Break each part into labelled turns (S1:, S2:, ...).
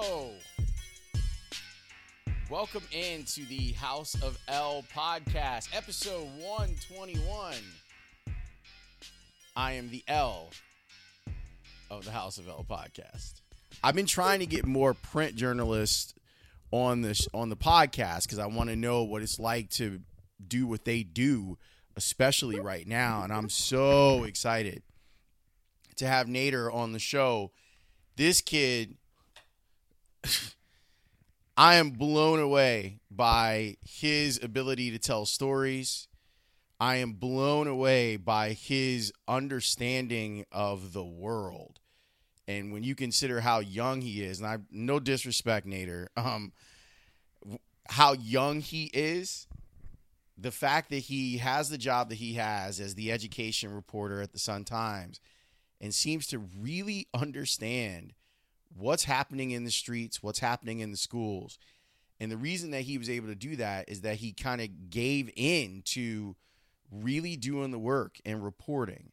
S1: Yo! Welcome into the House of L podcast, episode 121. I am the L of the House of L podcast. I've been trying to get more print journalists on the on the podcast because I want to know what it's like to do what they do, especially right now. And I'm so excited to have Nader on the show. This kid I am blown away by his ability to tell stories. I am blown away by his understanding of the world. And when you consider how young he is, and I no disrespect, Nader, um, how young he is, the fact that he has the job that he has as the education reporter at the Sun Times and seems to really understand what's happening in the streets, what's happening in the schools. And the reason that he was able to do that is that he kind of gave in to really doing the work and reporting.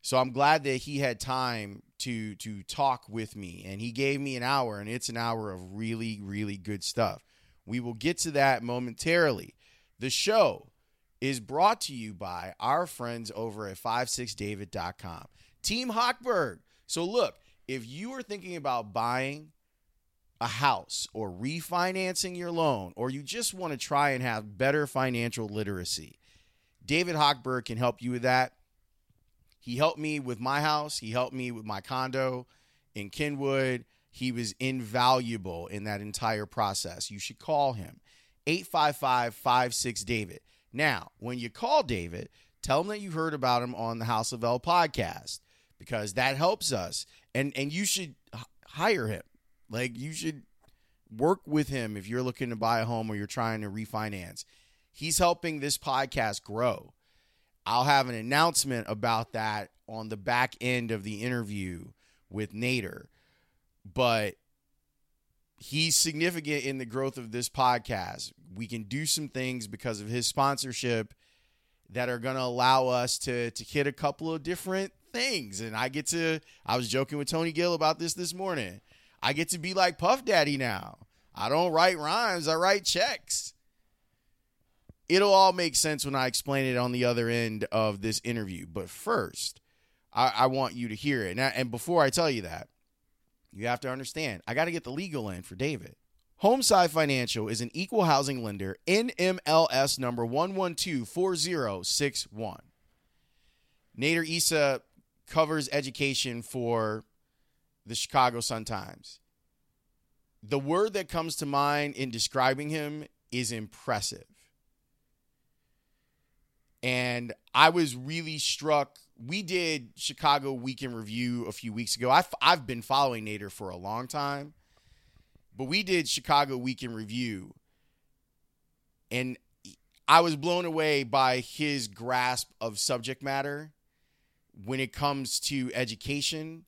S1: So I'm glad that he had time to to talk with me and he gave me an hour and it's an hour of really really good stuff. We will get to that momentarily. The show is brought to you by our friends over at 56david.com. Team Hochberg. So look, if you are thinking about buying a house or refinancing your loan, or you just want to try and have better financial literacy, David Hochberg can help you with that. He helped me with my house, he helped me with my condo in Kenwood. He was invaluable in that entire process. You should call him 855 56 David. Now, when you call David, tell him that you heard about him on the House of L podcast because that helps us and and you should hire him. Like you should work with him if you're looking to buy a home or you're trying to refinance. He's helping this podcast grow. I'll have an announcement about that on the back end of the interview with Nader. But he's significant in the growth of this podcast. We can do some things because of his sponsorship that are going to allow us to to hit a couple of different things. And I get to, I was joking with Tony Gill about this this morning. I get to be like Puff Daddy now. I don't write rhymes, I write checks. It'll all make sense when I explain it on the other end of this interview. But first, I, I want you to hear it. Now, and before I tell you that, you have to understand, I got to get the legal in for David. Homeside Financial is an equal housing lender, NMLS number 1124061. Nader Issa covers education for the Chicago Sun Times. The word that comes to mind in describing him is impressive. And I was really struck. We did Chicago Week in Review a few weeks ago. I've, I've been following Nader for a long time, but we did Chicago Week in Review. And I was blown away by his grasp of subject matter when it comes to education,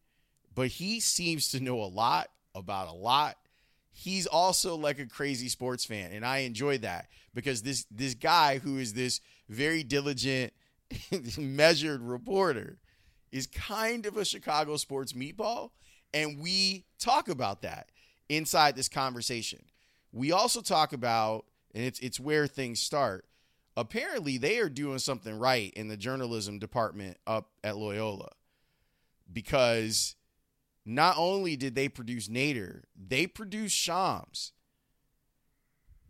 S1: but he seems to know a lot about a lot. He's also like a crazy sports fan, and I enjoy that because this this guy who is this very diligent, measured reporter is kind of a Chicago sports meatball, and we talk about that inside this conversation. We also talk about, and it's it's where things start apparently they are doing something right in the journalism department up at Loyola because not only did they produce Nader, they produced Shams.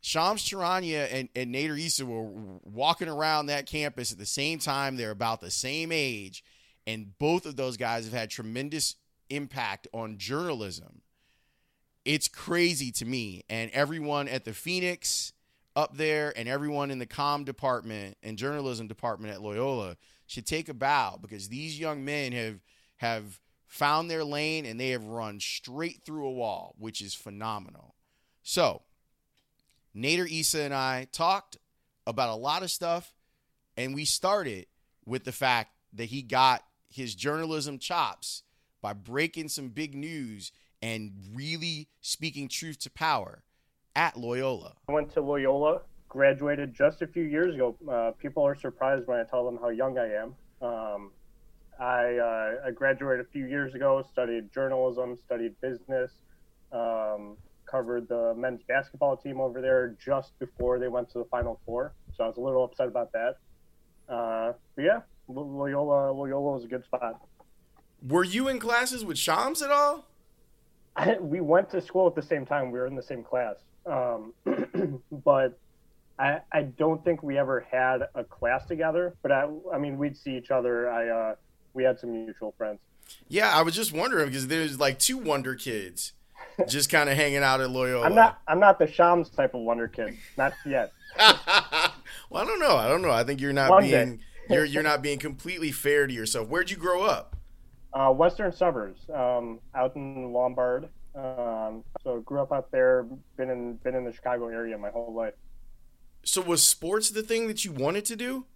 S1: Shams Charania and, and Nader Issa were walking around that campus at the same time. They're about the same age. And both of those guys have had tremendous impact on journalism. It's crazy to me. And everyone at the Phoenix up there and everyone in the com department and journalism department at Loyola should take a bow because these young men have have found their lane and they have run straight through a wall, which is phenomenal. So, Nader Issa and I talked about a lot of stuff, and we started with the fact that he got his journalism chops by breaking some big news and really speaking truth to power at Loyola.
S2: I went to Loyola, graduated just a few years ago. Uh, people are surprised when I tell them how young I am. Um, I, uh, I, graduated a few years ago, studied journalism, studied business, um, covered the men's basketball team over there just before they went to the Final Four. So I was a little upset about that. Uh, but yeah, Loyola, Loyola was a good spot.
S1: Were you in classes with Shams at all?
S2: I, we went to school at the same time. We were in the same class. Um, but I, I don't think we ever had a class together. But I, I mean, we'd see each other. I, uh, we had some mutual friends.
S1: Yeah, I was just wondering because there's like two Wonder Kids just kind of hanging out at Loyola.
S2: I'm not. I'm not the Shams type of Wonder Kid. Not yet.
S1: well, I don't know. I don't know. I think you're not One being you're you're not being completely fair to yourself. Where'd you grow up?
S2: Uh, western suburbs, um, out in Lombard. Um, so grew up out there. Been in been in the Chicago area my whole life.
S1: So was sports the thing that you wanted to do?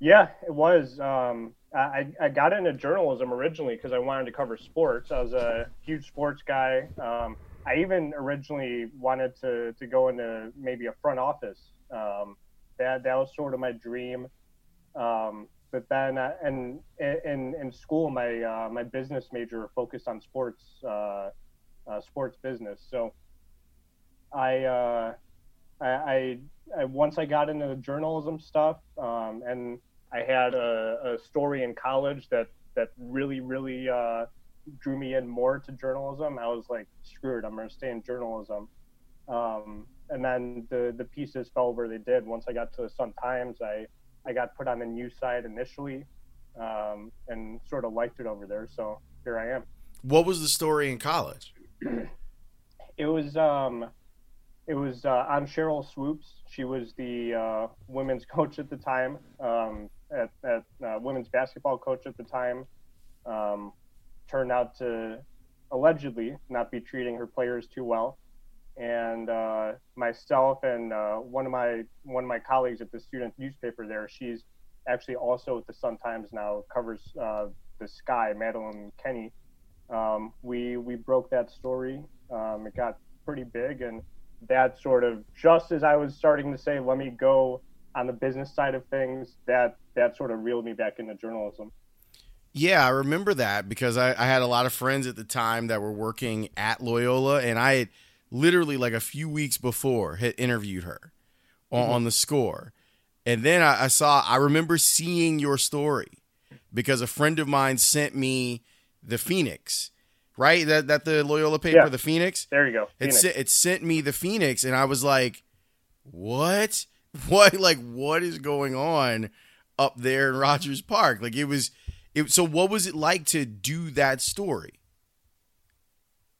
S2: Yeah, it was. Um, I, I got into journalism originally because I wanted to cover sports. I was a huge sports guy. Um, I even originally wanted to, to go into maybe a front office. Um, that that was sort of my dream. Um, but then, uh, and in in school, my uh, my business major focused on sports uh, uh sports business. So I, uh, I, I, I once I got into the journalism stuff, um, and I had a, a, story in college that that really really uh, drew me in more to journalism. I was like, screwed, I'm gonna stay in journalism. Um, and then the the pieces fell where they did. Once I got to the Sun Times, I I got put on the news side initially, um, and sort of liked it over there. So here I am.
S1: What was the story in college?
S2: it was um, it was uh, on Sheryl Swoopes. She was the uh, women's coach at the time, um, at, at uh, women's basketball coach at the time. Um, turned out to allegedly not be treating her players too well and uh, myself and uh, one of my one of my colleagues at the student newspaper there. She's actually also at the Sun Times now, covers uh, the Sky. Madeline Kenney. Um, we we broke that story. Um, it got pretty big, and that sort of just as I was starting to say, let me go on the business side of things. That that sort of reeled me back into journalism.
S1: Yeah, I remember that because I, I had a lot of friends at the time that were working at Loyola, and I had literally like a few weeks before had interviewed her on, mm-hmm. on the score. And then I, I, saw, I remember seeing your story because a friend of mine sent me the Phoenix, right? That that the Loyola paper, yeah. the Phoenix.
S2: There you go.
S1: It, it sent me the Phoenix, and I was like, what? What? Like, what is going on up there in Rogers Park? Like, it was, it. So, what was it like to do that story?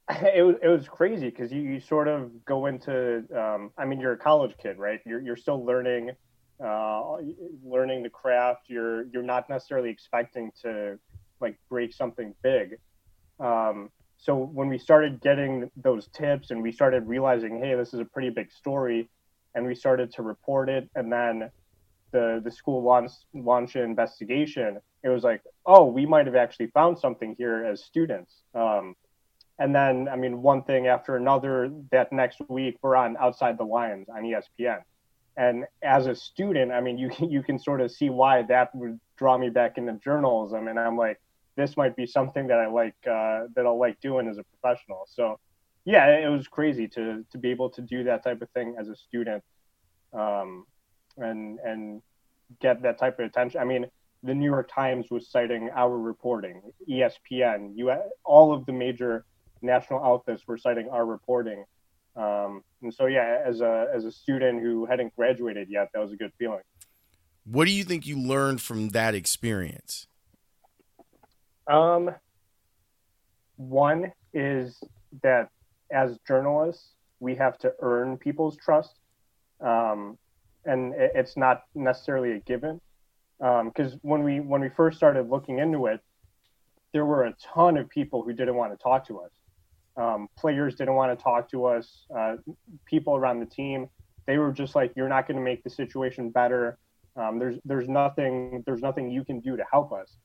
S2: it was it was crazy because you, you sort of go into um, I mean you're a college kid right you're you're still learning uh, learning the craft you're you're not necessarily expecting to like break something big um, so when we started getting those tips and we started realizing hey this is a pretty big story and we started to report it and then the the school launch launched an investigation it was like oh we might have actually found something here as students um, and then, I mean, one thing after another, that next week we're on Outside the Lines on ESPN. And as a student, I mean, you you can sort of see why that would draw me back into journalism. And I'm like, this might be something that I like, uh, that I'll like doing as a professional. So, yeah, it was crazy to to be able to do that type of thing as a student, um, and and get that type of attention. I mean, the New York Times was citing our reporting, ESPN, you all of the major national outlets were citing our reporting. Um, and so, yeah, as a as a student who hadn't graduated yet, that was a good feeling.
S1: What do you think you learned from that experience?
S2: Um, one is that as journalists, we have to earn people's trust, um, and it's not necessarily a given. Because um, when we when we first started looking into it, there were a ton of people who didn't want to talk to us. Um, players didn't want to talk to us. Uh, people around the team, they were just like, "You're not going to make the situation better. Um, there's there's nothing there's nothing you can do to help us."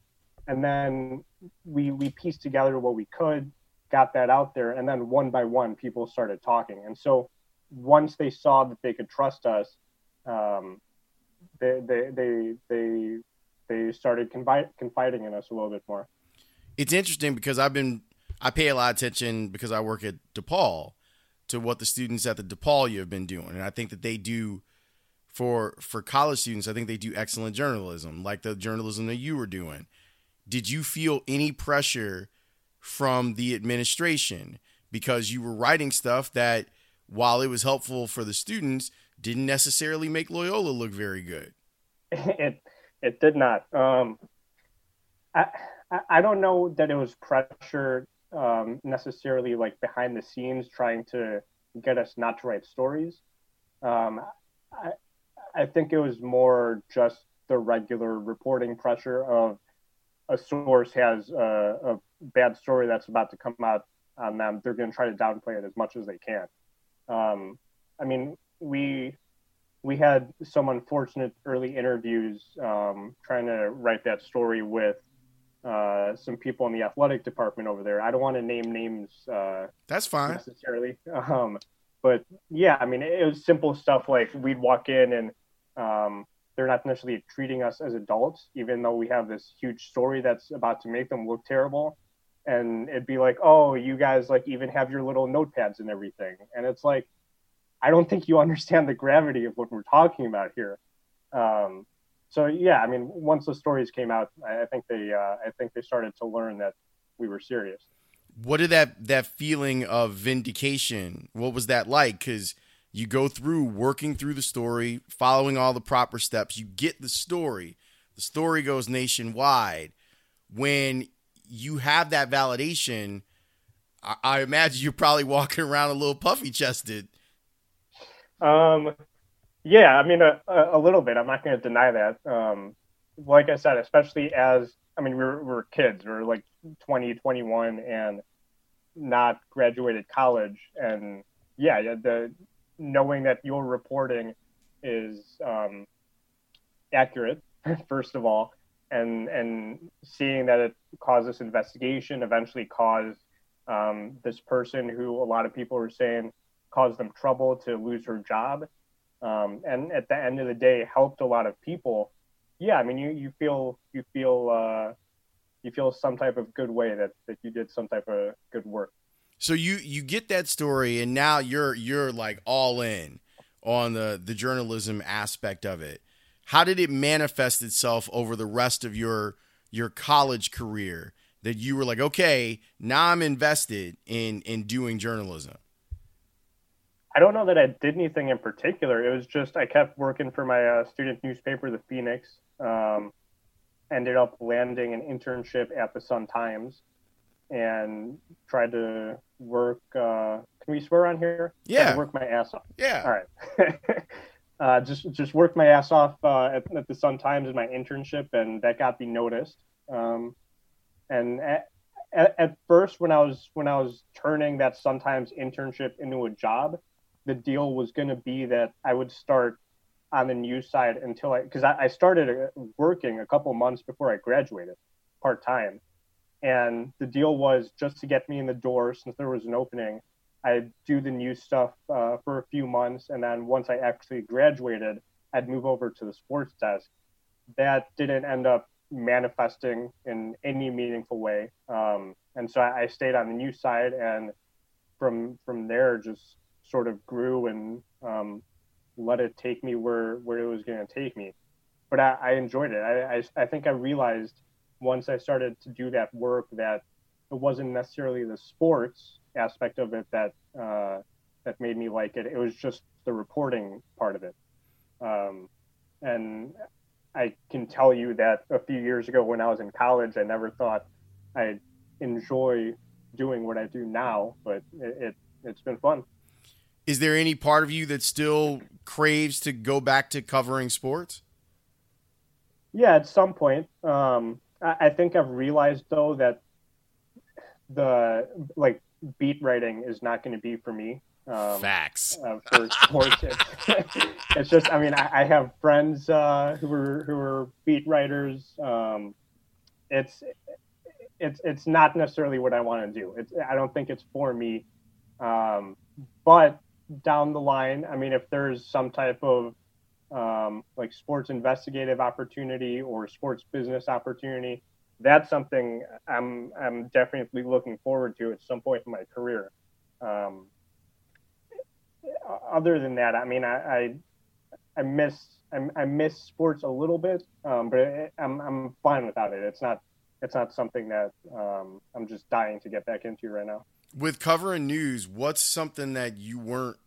S2: And then we we pieced together what we could, got that out there, and then one by one, people started talking. And so once they saw that they could trust us, um, they, they they they they started confide, confiding in us a little bit more.
S1: It's interesting because I've been I pay a lot of attention because I work at DePaul to what the students at the DePaulia have been doing, and I think that they do for for college students. I think they do excellent journalism, like the journalism that you were doing. Did you feel any pressure from the administration because you were writing stuff that, while it was helpful for the students, didn't necessarily make Loyola look very good?
S2: It it did not. Um, I I don't know that it was pressure um, necessarily like behind the scenes trying to get us not to write stories. Um, I, I think it was more just the regular reporting pressure of a source has a, a bad story that's about to come out on them. They're going to try to downplay it as much as they can. Um, I mean, we we had some unfortunate early interviews um, trying to write that story with uh, some people in the athletic department over there. I don't want to name names. Uh,
S1: That's fine
S2: necessarily. Um, but yeah, I mean, it was simple stuff like we'd walk in and um, they're not necessarily treating us as adults, even though we have this huge story that's about to make them look terrible. And it'd be like, oh, you guys like even have your little notepads and everything. And it's like, I don't think you understand the gravity of what we're talking about here. Um, so yeah, I mean, once the stories came out, I, think they, uh, I think they started to learn that we were serious.
S1: What did that that feeling of vindication? What was that like? Because you go through working through the story, following all the proper steps. You get the story. The story goes nationwide. When you have that validation, I, I imagine you're probably walking around a little puffy chested.
S2: Um, yeah, I mean, a, a little bit. I'm not going to deny that. Um, like I said, especially as, I mean, we are we kids. We are like 20, 21 and not graduated college. And yeah, the knowing that your reporting is um, accurate, first of all, and and seeing that it caused this investigation, eventually caused um, this person who a lot of people were saying caused them trouble to lose her job um, and at the end of the day helped a lot of people. Yeah i mean you, you feel you feel uh, you feel some type of good way that, that you did some type of good work
S1: so you you get that story and now you're you're like all in on the the journalism aspect of it how did it manifest itself over the rest of your your college career that you were like okay now i'm invested in in doing journalism
S2: I don't know that I did anything in particular. It was just I kept working for my uh, student newspaper, the Phoenix. Um, ended up landing an internship at the Sun Times, and tried to work. Uh, can we swear on here?
S1: Yeah.
S2: work my ass off.
S1: Yeah.
S2: All right. uh, just just worked my ass off uh, at, at, the Sun Times in my internship, and that got me noticed. Um, and at, at, at first, when I was when I was turning that Sun Times internship into a job, the deal was going to be that I would start on the news side until I, because I, I, started uh, working a couple months before I graduated part time. And the deal was just to get me in the door since there was an opening. I'd do the news stuff uh, for a few months. And then once I actually graduated, I'd move over to the sports desk. That didn't end up manifesting in any meaningful way. Um, and so I, I stayed on the news side. And from, from there, just sort of grew and um, let it take me where where it was going to take me. But I, I enjoyed it. I, I, I think I realized once I started to do that work that it wasn't necessarily the sports aspect of it that uh, that made me like it. It was just the reporting part of it. Um, and I can tell you that a few years ago when I was in college, I never thought I'd enjoy doing what I do now, but it, it it's been fun.
S1: Is there any part of you that still craves to go back to covering sports?
S2: Yeah, at some point. Um, I, think I've realized though that the like beat writing is not going to be for me.
S1: Um, Facts.
S2: Uh, for sports, it's, it's, just. I mean, I, I have friends uh, who are who are beat writers. Um, it's it's it's not necessarily what I want to do. It's I don't think it's for me. Um, but down the line, I mean, if there's some type of um, like sports investigative opportunity or sports business opportunity, that's something I'm I'm definitely looking forward to at some point in my career. Um, other than that, I mean, I I, I miss I, I, miss sports a little bit, um, but I'm I'm fine without it. It's not it's not something that um, I'm just dying to get back into right now.
S1: With covering news, what's something that you weren't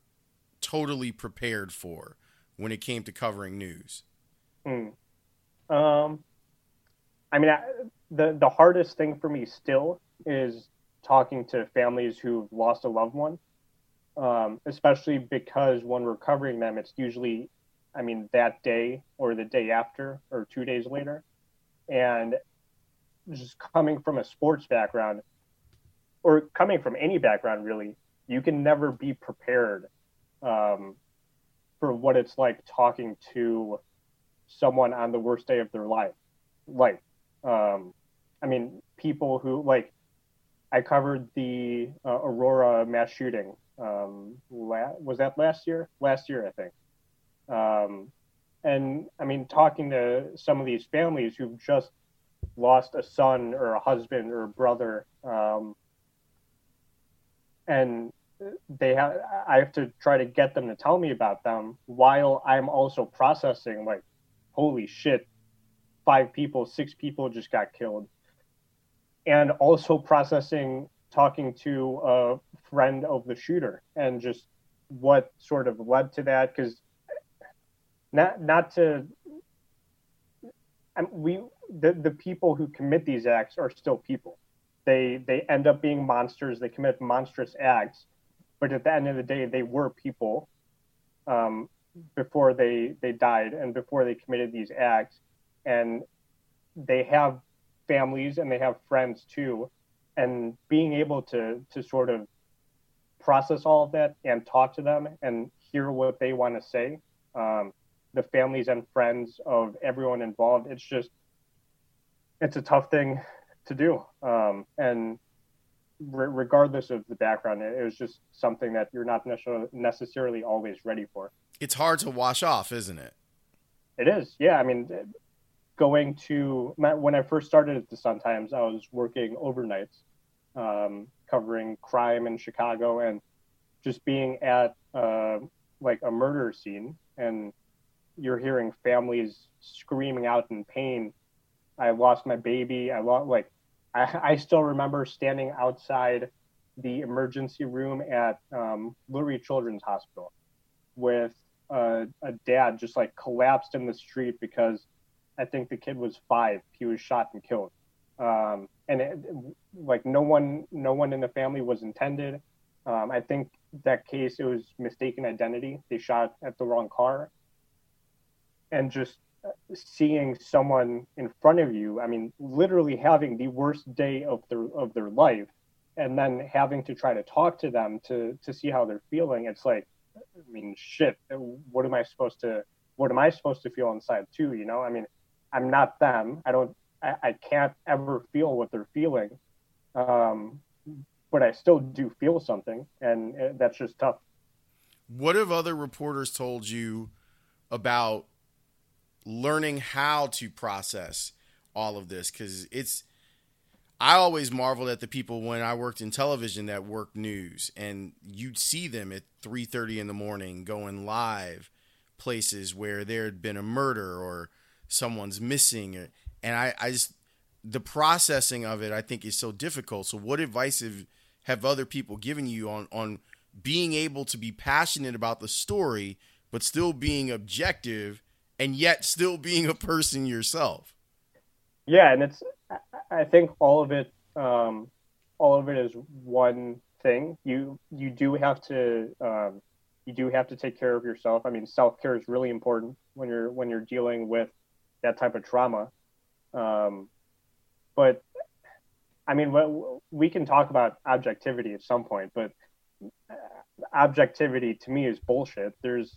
S1: totally prepared for when it came to covering news?
S2: Hmm. Um, I mean, I, the the hardest thing for me still is talking to families who've lost a loved one, um, especially because when we're covering them, it's usually, I mean, that day or the day after or two days later, and just coming from a sports background or coming from any background really, you can never be prepared um, for what it's like talking to someone on the worst day of their life. Like, um, I mean, people who like, I covered the uh, Aurora mass shooting. Um, la- was that last year? Last year, I think. Um, and I mean, talking to some of these families who've just lost a son or a husband or a brother, um, and they have I have to try to get them to tell me about them while I'm also processing like, holy shit, five people, six people just got killed, and also processing talking to a friend of the shooter and just what sort of led to that because not not to I we the, the people who commit these acts are still people. They they end up being monsters. They commit monstrous acts, but at the end of the day, they were people um, before they they died and before they committed these acts, and they have families and they have friends too, and being able to to sort of process all of that and talk to them and hear what they want to say. Um, the families and friends of everyone involved. It's just it's a tough thing to do. Um, and re- regardless of the background, it, it, was just something that you're not necessarily, necessarily always ready for.
S1: It's hard to wash off, isn't it?
S2: It is. Yeah. I mean, going to when I first started at the Sun Times, I was working overnights, um, covering crime in Chicago and just being at uh, like a murder scene and you're hearing families screaming out in pain I lost my baby. I lost like I, I still remember standing outside the emergency room at um, Lurie Children's Hospital with a, a dad just like collapsed in the street because I think the kid was five. He was shot and killed. Um, and it, like no one, no one in the family was intended. Um, I think that case it was mistaken identity. They shot at the wrong car, and just seeing someone in front of you i mean literally having the worst day of their of their life and then having to try to talk to them to to see how they're feeling it's like i mean shit what am i supposed to what am i supposed to feel inside too you know? I mean i'm not them. I don't i, I can't ever feel what they're feeling. Um but i still do feel something and uh, that's just tough.
S1: What have other reporters told you about learning how to process all of this because it's I always marveled at the people when I worked in television that worked news and you'd see them at 3:30 in the morning going live places where there had been a murder or someone's missing and I, I just the processing of it I think is so difficult. So what advice have have other people given you on on being able to be passionate about the story but still being objective and yet still being a person yourself.
S2: Yeah, and it's I think all of it um, all of it is one thing. You you do have to um, you do have to take care of yourself. I mean, self care is really important when you're when you're dealing with that type of trauma. Um, but I mean, we can talk about objectivity at some point, but objectivity to me is bullshit. There's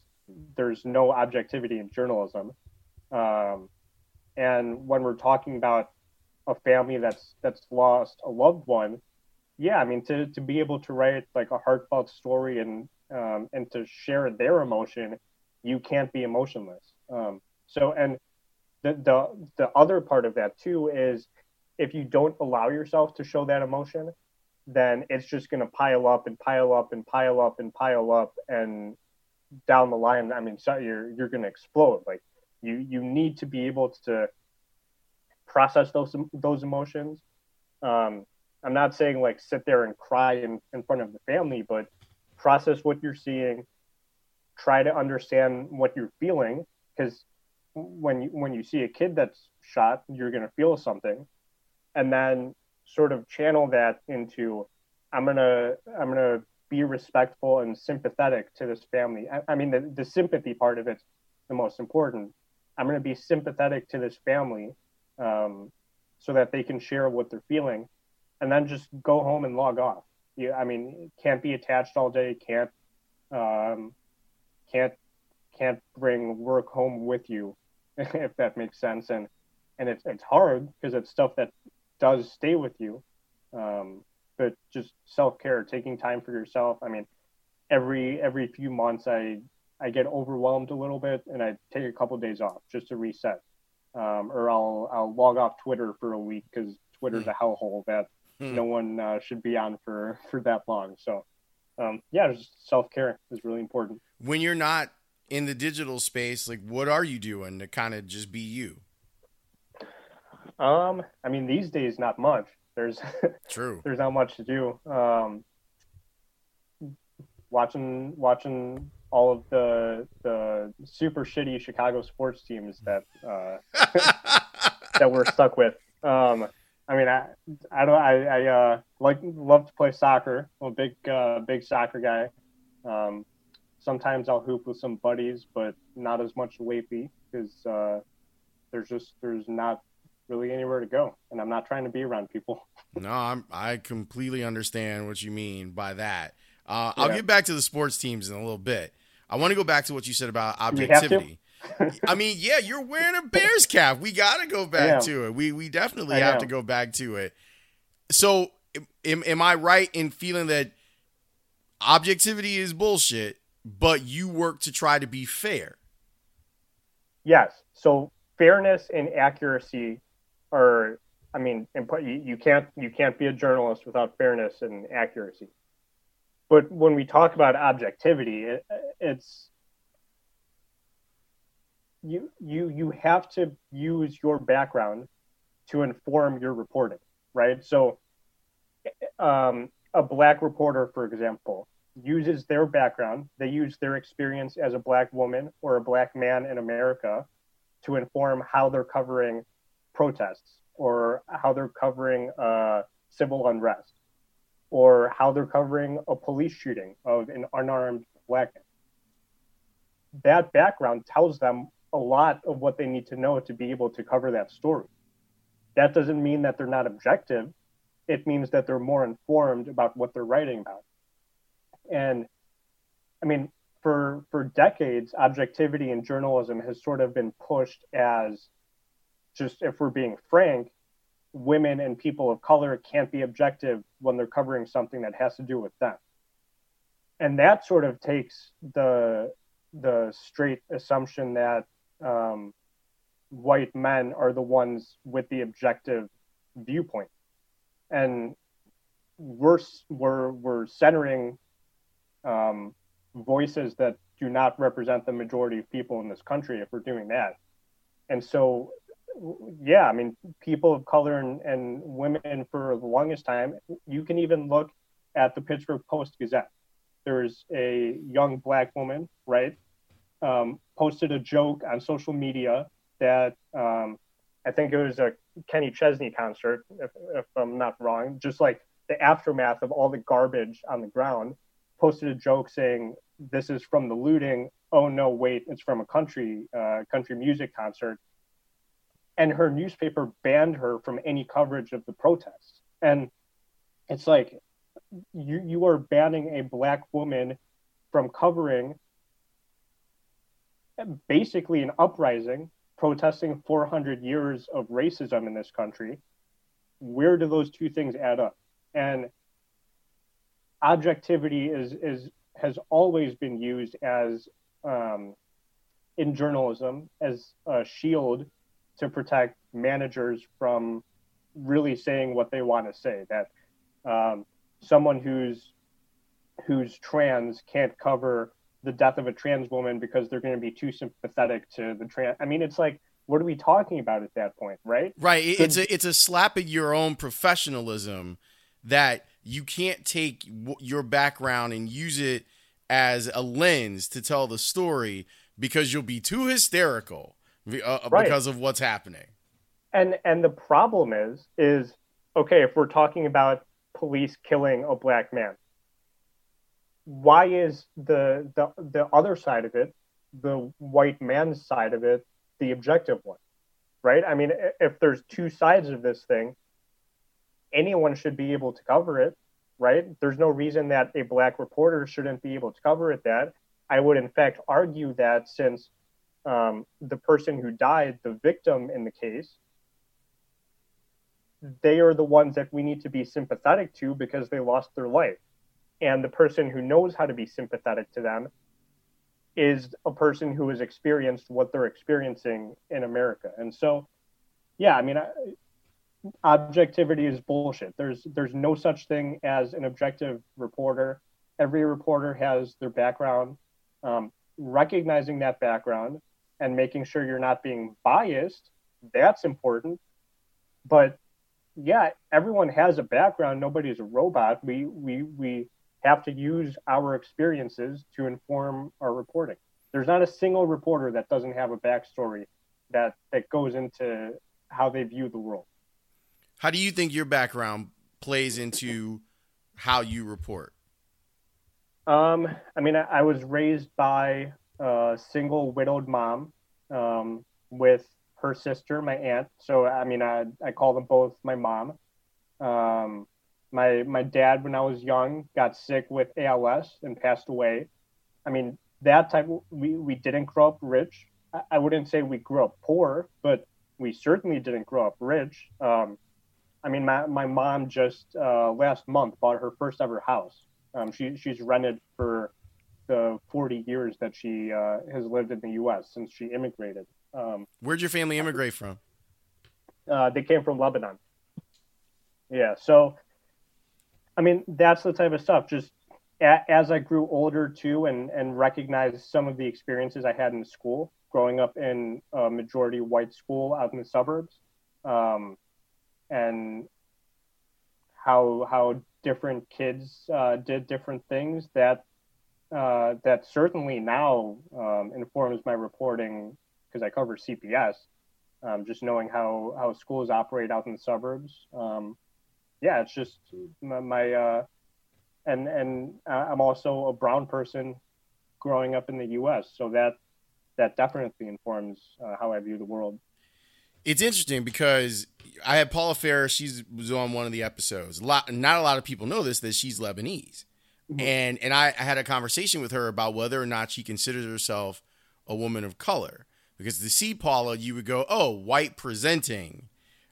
S2: there's no objectivity in journalism, um, and when we're talking about a family that's that's lost a loved one, yeah, I mean to to be able to write like a heartfelt story and um, and to share their emotion, you can't be emotionless. Um, so and the the the other part of that too is if you don't allow yourself to show that emotion, then it's just going to pile up and pile up and pile up and pile up and down the line. I mean, so you're you're going to explode. Like you you need to be able to process those those emotions. Um, I'm not saying like sit there and cry in, in front of the family, but process what you're seeing. Try to understand what you're feeling because when you, when you see a kid that's shot, you're going to feel something, and then sort of channel that into I'm gonna I'm gonna be respectful and sympathetic to this family. I, I mean, the, the sympathy part of it's the most important. I'm gonna be sympathetic to this family, um, so that they can share what they're feeling, and then just go home and log off. You, I mean, can't be attached all day. Can't um, can't can't bring work home with you, if that makes sense. And and it's it's hard because it's stuff that does stay with you. Um, but just self care, taking time for yourself. I mean, every every few months, I I get overwhelmed a little bit, and I take a couple of days off just to reset, um, or I'll I'll log off Twitter for a week because Twitter's a hellhole that mm. no one uh, should be on for for that long. So, um, yeah, just self care is really important.
S1: When you're not in the digital space, like what are you doing to kind of just be you?
S2: Um, I mean, these days, not much. There's
S1: true.
S2: there's not much to do. Um, watching watching all of the the super shitty Chicago sports teams that uh, that we're stuck with. Um, I mean, I I don't I, I uh, like love to play soccer. I'm a big uh, big soccer guy. Um, sometimes I'll hoop with some buddies, but not as much lately because uh, there's just there's not really anywhere to go, and I'm not trying to be around people.
S1: no, I'm, I completely understand what you mean by that. Uh, I'll get back to the sports teams in a little bit. I want to go back to what you said about objectivity. I mean, yeah, you're wearing a Bears cap. We got to go back to it. We we definitely I have am. to go back to it. So, am, am I right in feeling that objectivity is bullshit, but you work to try to be fair?
S2: Yes. So, fairness and accuracy are I mean, you, can't you can't be a journalist without fairness and accuracy. But when we talk about objectivity, it, it's you you you have to use your background to inform your reporting, right? So, um, a black reporter, for example, uses their background, they use their experience as a black woman or a black man in America to inform how they're covering protests or how they're covering uh, civil unrest or how they're covering a police shooting of an unarmed black man. That background tells them a lot of what they need to know to be able to cover that story. That doesn't mean that they're not objective. It means that they're more informed about what they're writing about. And I mean, for for decades, objectivity in journalism has sort of been pushed as just if we're being frank, women and people of color can't be objective when they're covering something that has to do with them. And that sort of takes the the straight assumption that um, white men are the ones with the objective viewpoint, and we're we're we're centering um, voices that do not represent the majority of people in this country if we're doing that. And so yeah, I mean, people of color and, and women for the longest time, you can even look at the Pittsburgh Post Gazette. There's a young black woman, right, um, posted a joke on social media that um, I think it was a Kenny Chesney concert, if, if I'm not wrong, just like the aftermath of all the garbage on the ground, posted a joke saying, "This is from the looting." Oh no, wait, it's from a country uh, country music concert. And her newspaper banned her from any coverage of the protests. And it's like you you are banning a black woman from covering basically an uprising protesting 400 years of racism in this country where do those two things add up and objectivity is is has always been used as um, in journalism as a shield to protect managers from really saying what they want to say that um, someone who's who's trans can't cover the death of a trans woman because they're going to be too sympathetic to the trans. I mean, it's like, what are we talking about at that point, right?
S1: Right. It's a it's a slap at your own professionalism that you can't take your background and use it as a lens to tell the story because you'll be too hysterical uh, right. because of what's happening.
S2: And and the problem is is okay if we're talking about police killing a black man why is the the the other side of it, the white man's side of it, the objective one? Right? I mean, if there's two sides of this thing, anyone should be able to cover it, right? There's no reason that a black reporter shouldn't be able to cover it. That I would, in fact, argue that since um, the person who died, the victim in the case, they are the ones that we need to be sympathetic to because they lost their life and the person who knows how to be sympathetic to them is a person who has experienced what they're experiencing in America. And so, yeah, I mean, I, objectivity is bullshit. There's there's no such thing as an objective reporter. Every reporter has their background. Um, recognizing that background and making sure you're not being biased, that's important. But yeah, everyone has a background. Nobody's a robot. We we we have to use our experiences to inform our reporting. There's not a single reporter that doesn't have a backstory that that goes into how they view the world.
S1: How do you think your background plays into how you report?
S2: Um, I mean, I, I was raised by a single widowed mom um, with her sister, my aunt. So, I mean, I, I call them both my mom. Um, my my dad, when I was young, got sick with ALS and passed away. I mean, that type. We we didn't grow up rich. I, I wouldn't say we grew up poor, but we certainly didn't grow up rich. Um, I mean, my my mom just uh, last month bought her first ever house. Um, she she's rented for the 40 years that she uh, has lived in the U.S. since she immigrated. Um,
S1: Where'd your family immigrate from?
S2: Uh, they came from Lebanon. Yeah, so I mean, that's the type of stuff. Just a, as I grew older too, and and recognized some of the experiences I had in school, growing up in a majority white school out in the suburbs, um, and how how different kids uh, did different things. That uh, that certainly now um, informs my reporting because I cover CPS. Um, just knowing how how schools operate out in the suburbs. Um, yeah, it's just my, my uh, and and I'm also a brown person growing up in the U.S., so that that definitely informs uh, how I view the world.
S1: It's interesting because I had Paula Faris. She was on one of the episodes. A lot, not a lot of people know this that she's Lebanese, mm-hmm. and and I, I had a conversation with her about whether or not she considers herself a woman of color. Because to see Paula, you would go, "Oh, white presenting,"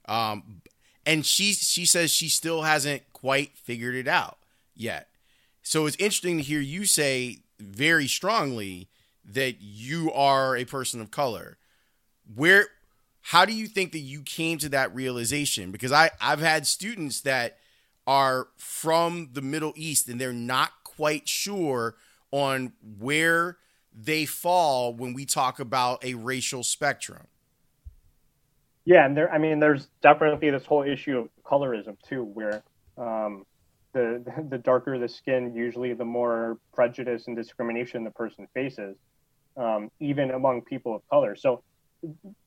S1: um, and she she says she still hasn't quite figured it out yet. So it's interesting to hear you say very strongly that you are a person of color. Where how do you think that you came to that realization? Because I I've had students that are from the Middle East and they're not quite sure on where they fall when we talk about a racial spectrum.
S2: Yeah, and there, I mean, there's definitely this whole issue of colorism too, where um, the the darker the skin, usually the more prejudice and discrimination the person faces, um, even among people of color. So,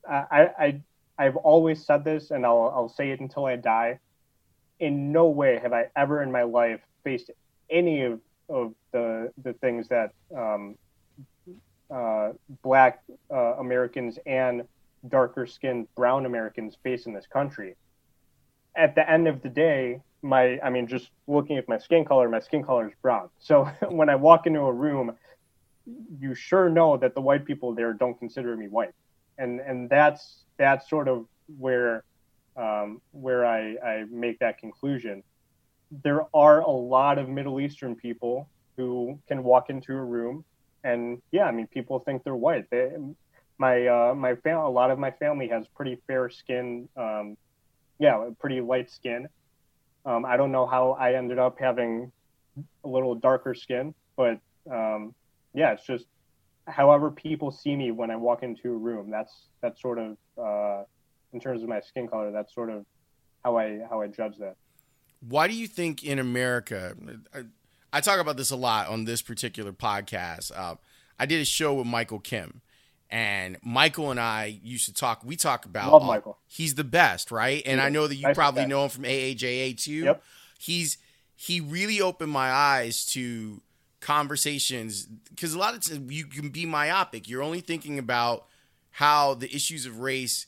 S2: I, I I've always said this, and I'll I'll say it until I die. In no way have I ever in my life faced any of, of the the things that um, uh, black uh, Americans and darker skinned brown Americans face in this country. At the end of the day, my I mean, just looking at my skin color, my skin color is brown. So when I walk into a room, you sure know that the white people there don't consider me white, and and that's that's sort of where um, where I, I make that conclusion. There are a lot of Middle Eastern people who can walk into a room and yeah, I mean, people think they're white. They, my uh, my fam- a lot of my family has pretty fair skin, um, yeah, pretty light skin. Um, I don't know how I ended up having a little darker skin, but um, yeah, it's just however people see me when I walk into a room. That's that's sort of uh, in terms of my skin color. That's sort of how I how I judge that.
S1: Why do you think in America? I talk about this a lot on this particular podcast. Uh, I did a show with Michael Kim, and Michael and I used to talk. We talk about
S2: Love Michael.
S1: he's the best, right? And I know that you
S2: Nice
S1: probably
S2: best.
S1: know him from AAJA too.
S2: Yep.
S1: He's he really opened my eyes to conversations because a lot of times you can be myopic. You're only thinking about how the issues of race,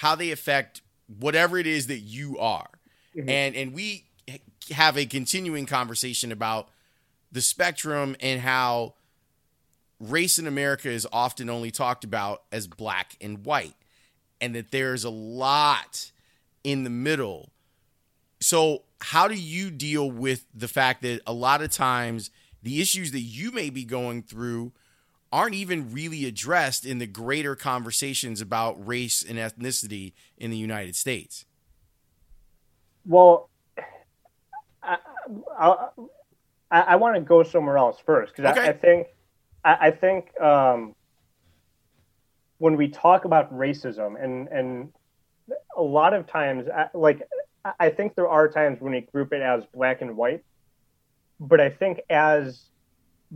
S1: how they affect whatever it is that you are, mm-hmm. and and we have a continuing conversation about the spectrum and how race in America is often only talked about as black and white, and that there's a lot in the middle. So, how do you deal with the fact that a lot of times the issues that you may be going through aren't even really addressed in the greater conversations about race and ethnicity in the United States?
S2: Well, I, I, I, I want to go somewhere else first because
S1: Okay.
S2: I, I think I, I think um, when we talk about racism and and a lot of times, like I- I think there are times when we group it as black and white, but I think as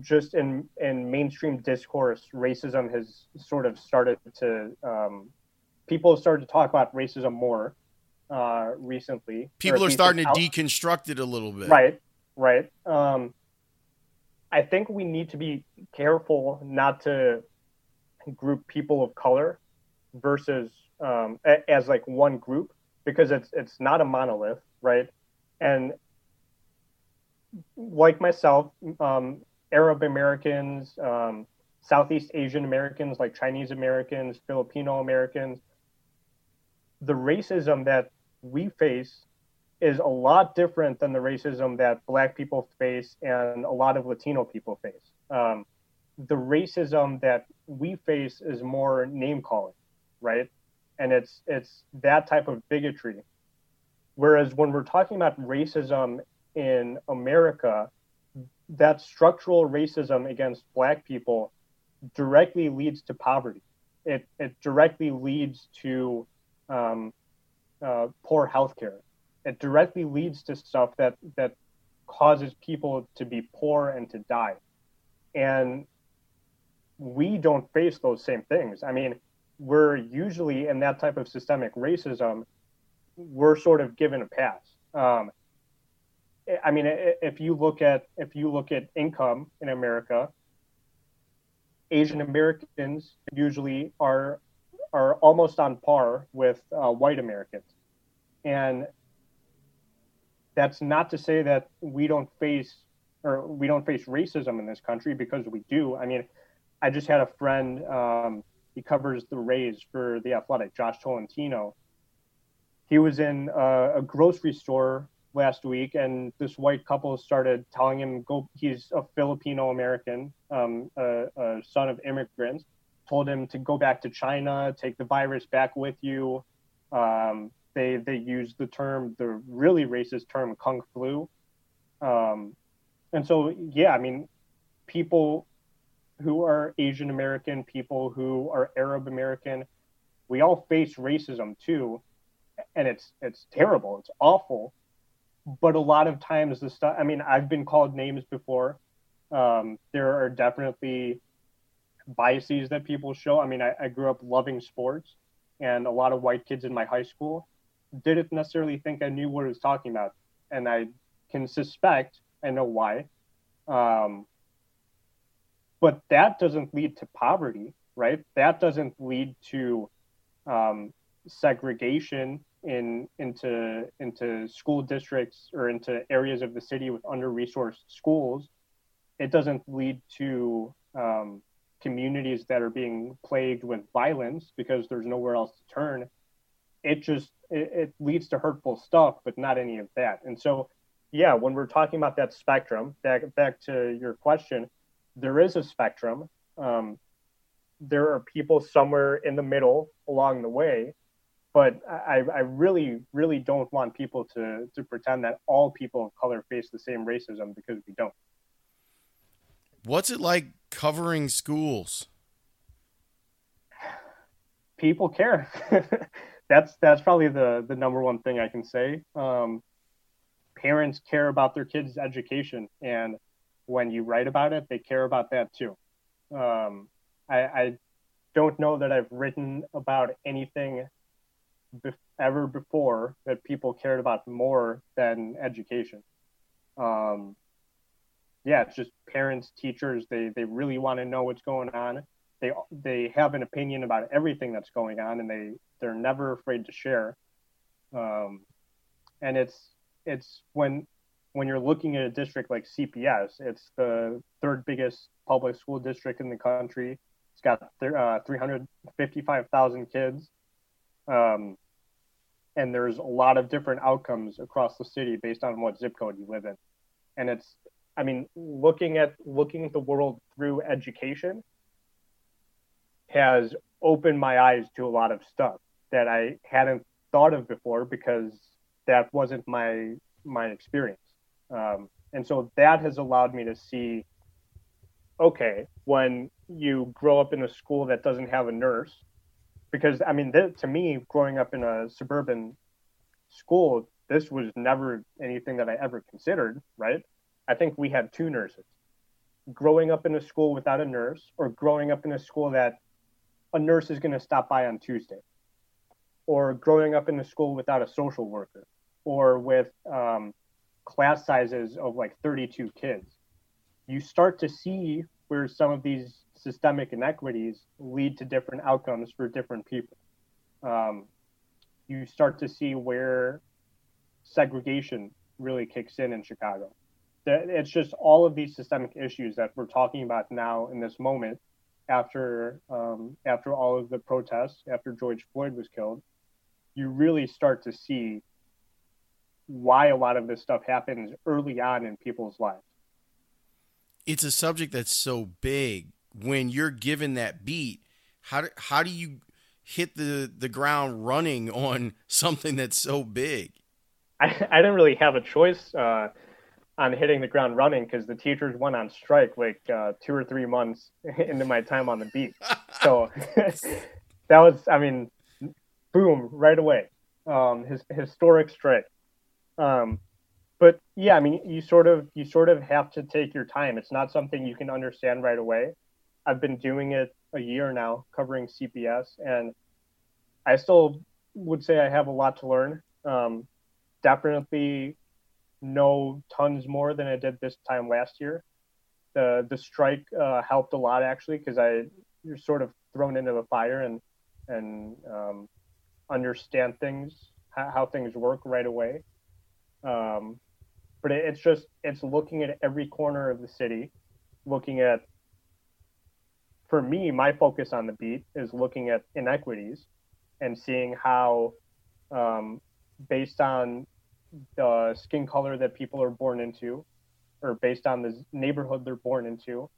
S2: just in in mainstream discourse, racism has sort of started to um, people have started to talk about racism more uh, recently.
S1: People are starting to
S2: out-
S1: deconstruct it a little bit.
S2: Right, right. Um, I think we need to be careful not to group people of color versus um, a- as like one group because it's it's not a monolith, right? And like myself, um, Arab Americans, um, Southeast Asian Americans, like Chinese Americans, Filipino Americans, the racism that we face is a lot different than the racism that black people face and a lot of Latino people face. Um, the racism that we face is more name calling, right? And it's it's that type of bigotry. Whereas when we're talking about racism in America, that structural racism against black people directly leads to poverty. It it directly leads to um, uh, poor healthcare. It directly leads to stuff that that causes people to be poor and to die. And we don't face those same things. I mean we're usually in that type of systemic racism we're sort of given a pass. Um, i mean if you look at if you look at income in america asian americans usually are are almost on par with uh, white americans and that's not to say that we don't face or we don't face racism in this country because we do. I mean, I just had a friend. Um, he covers the Rays for the Athletic, Josh Tolentino. He was in uh, a grocery store last week, and this white couple started telling him, "Go." He's a Filipino American, um, a, a son of immigrants. Told him to go back to China, take the virus back with you. Um, they they use the term, the really racist term, kung flu. Um, and so, yeah, I mean, people who are Asian American, people who are Arab American, we all face racism too, and it's it's terrible, it's awful. But a lot of times, the stuff. I mean, I've been called names before. Um, there are definitely biases that people show. I mean, I, I grew up loving sports, and a lot of white kids in my high school didn't necessarily think I knew what I was talking about. and I can suspect I know why. Um, but that doesn't lead to poverty, right? That doesn't lead to um, segregation in into into school districts or into areas of the city with under-resourced schools. It doesn't lead to um, communities that are being plagued with violence because there's nowhere else to turn. It just it, it leads to hurtful stuff, but not any of that. And so, yeah, when we're talking about that spectrum, back back to your question, there is a spectrum. Um, there are people somewhere in the middle along the way but I, I really, really don't want people to, to pretend that all people of color face the same racism because we don't.
S1: What's it like covering schools?
S2: People care. that's that's probably the the number one thing I can say. Um, parents care about their kids' education, and when you write about it, they care about that too. Um, I, I don't know that I've written about anything be- ever before that people cared about more than education. Um, yeah, it's just parents, teachers. They they really want to know what's going on. They they have an opinion about everything that's going on, and they they're never afraid to share. Um, and it's it's when when you're looking at a district like CPS, it's the third biggest public school district in the country. It's got th- uh, 355,000 kids. Um, and there's a lot of different outcomes across the city based on what zip code you live in. And it's i mean looking at looking at the world through education has opened my eyes to a lot of stuff that i hadn't thought of before because that wasn't my my experience. Um, and so that has allowed me to see okay when you grow up in a school that doesn't have a nurse because I mean, th- to me, growing up in a suburban school, this was never anything that I ever considered. Right? I think we had two nurses. Growing up in a school without a nurse, or growing up in a school that a nurse is going to stop by on Tuesday, or growing up in a school without a social worker, or with um, class sizes of like 32 kids, you start to see where some of these systemic inequities lead to different outcomes for different people. Um, you start to see where segregation really kicks in in Chicago. It's just all of these systemic issues that we're talking about now in this moment, after um, after all of the protests, after George Floyd was killed, you really start to see why a lot of this stuff happens early on in people's lives.
S1: It's a subject that's so big when you're given that beat, how do, how do you hit the the ground running on something that's so big?
S2: I, I didn't really have a choice uh, on hitting the ground running because the teachers went on strike like uh, two or three months into my time on the beat. So that was, I mean, boom, right away. Um, his historic strike. Um, but yeah, I mean, you sort of you sort of have to take your time. It's not something you can understand right away. I've been doing it a year now, covering CPS, and I still would say I have a lot to learn. Um, definitely know tons more than I did this time last year. The the strike uh, helped a lot actually because I you're sort of thrown into the fire and and um, understand things how, things work right away. Um, but it, it's just it's looking at every corner of the city, looking at for me, my focus on the beat is looking at inequities and seeing how, um, based on the skin color that people are born into, or based on the neighborhood they're born into,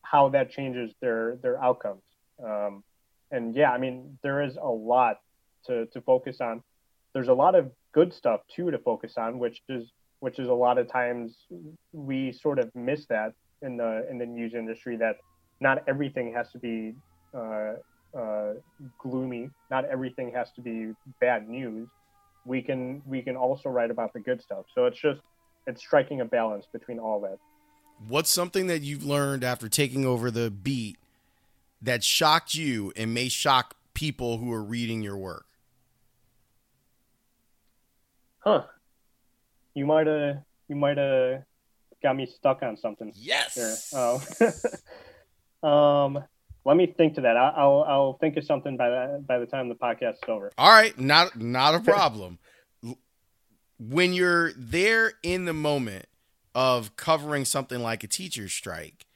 S2: how that changes their their outcomes. Um, and yeah, I mean, there is a lot to to focus on. There's a lot of good stuff too to focus on, which is which is a lot of times we sort of miss that in the in the news industry that not everything has to be uh, uh, gloomy. Not everything has to be bad news. We can we can also write about the good stuff. So it's just it's striking a balance between all that.
S1: What's something that you've learned after taking over the beat that shocked you and may shock people who are reading your work?
S2: Huh. you might have you might have got me stuck on something.
S1: Yes.
S2: Oh. um, let me think to that. I'll, I'll I'll think of something by the by the time the podcast is over.
S1: All right, not not a problem. when you're there in the moment of covering something like a teacher strike,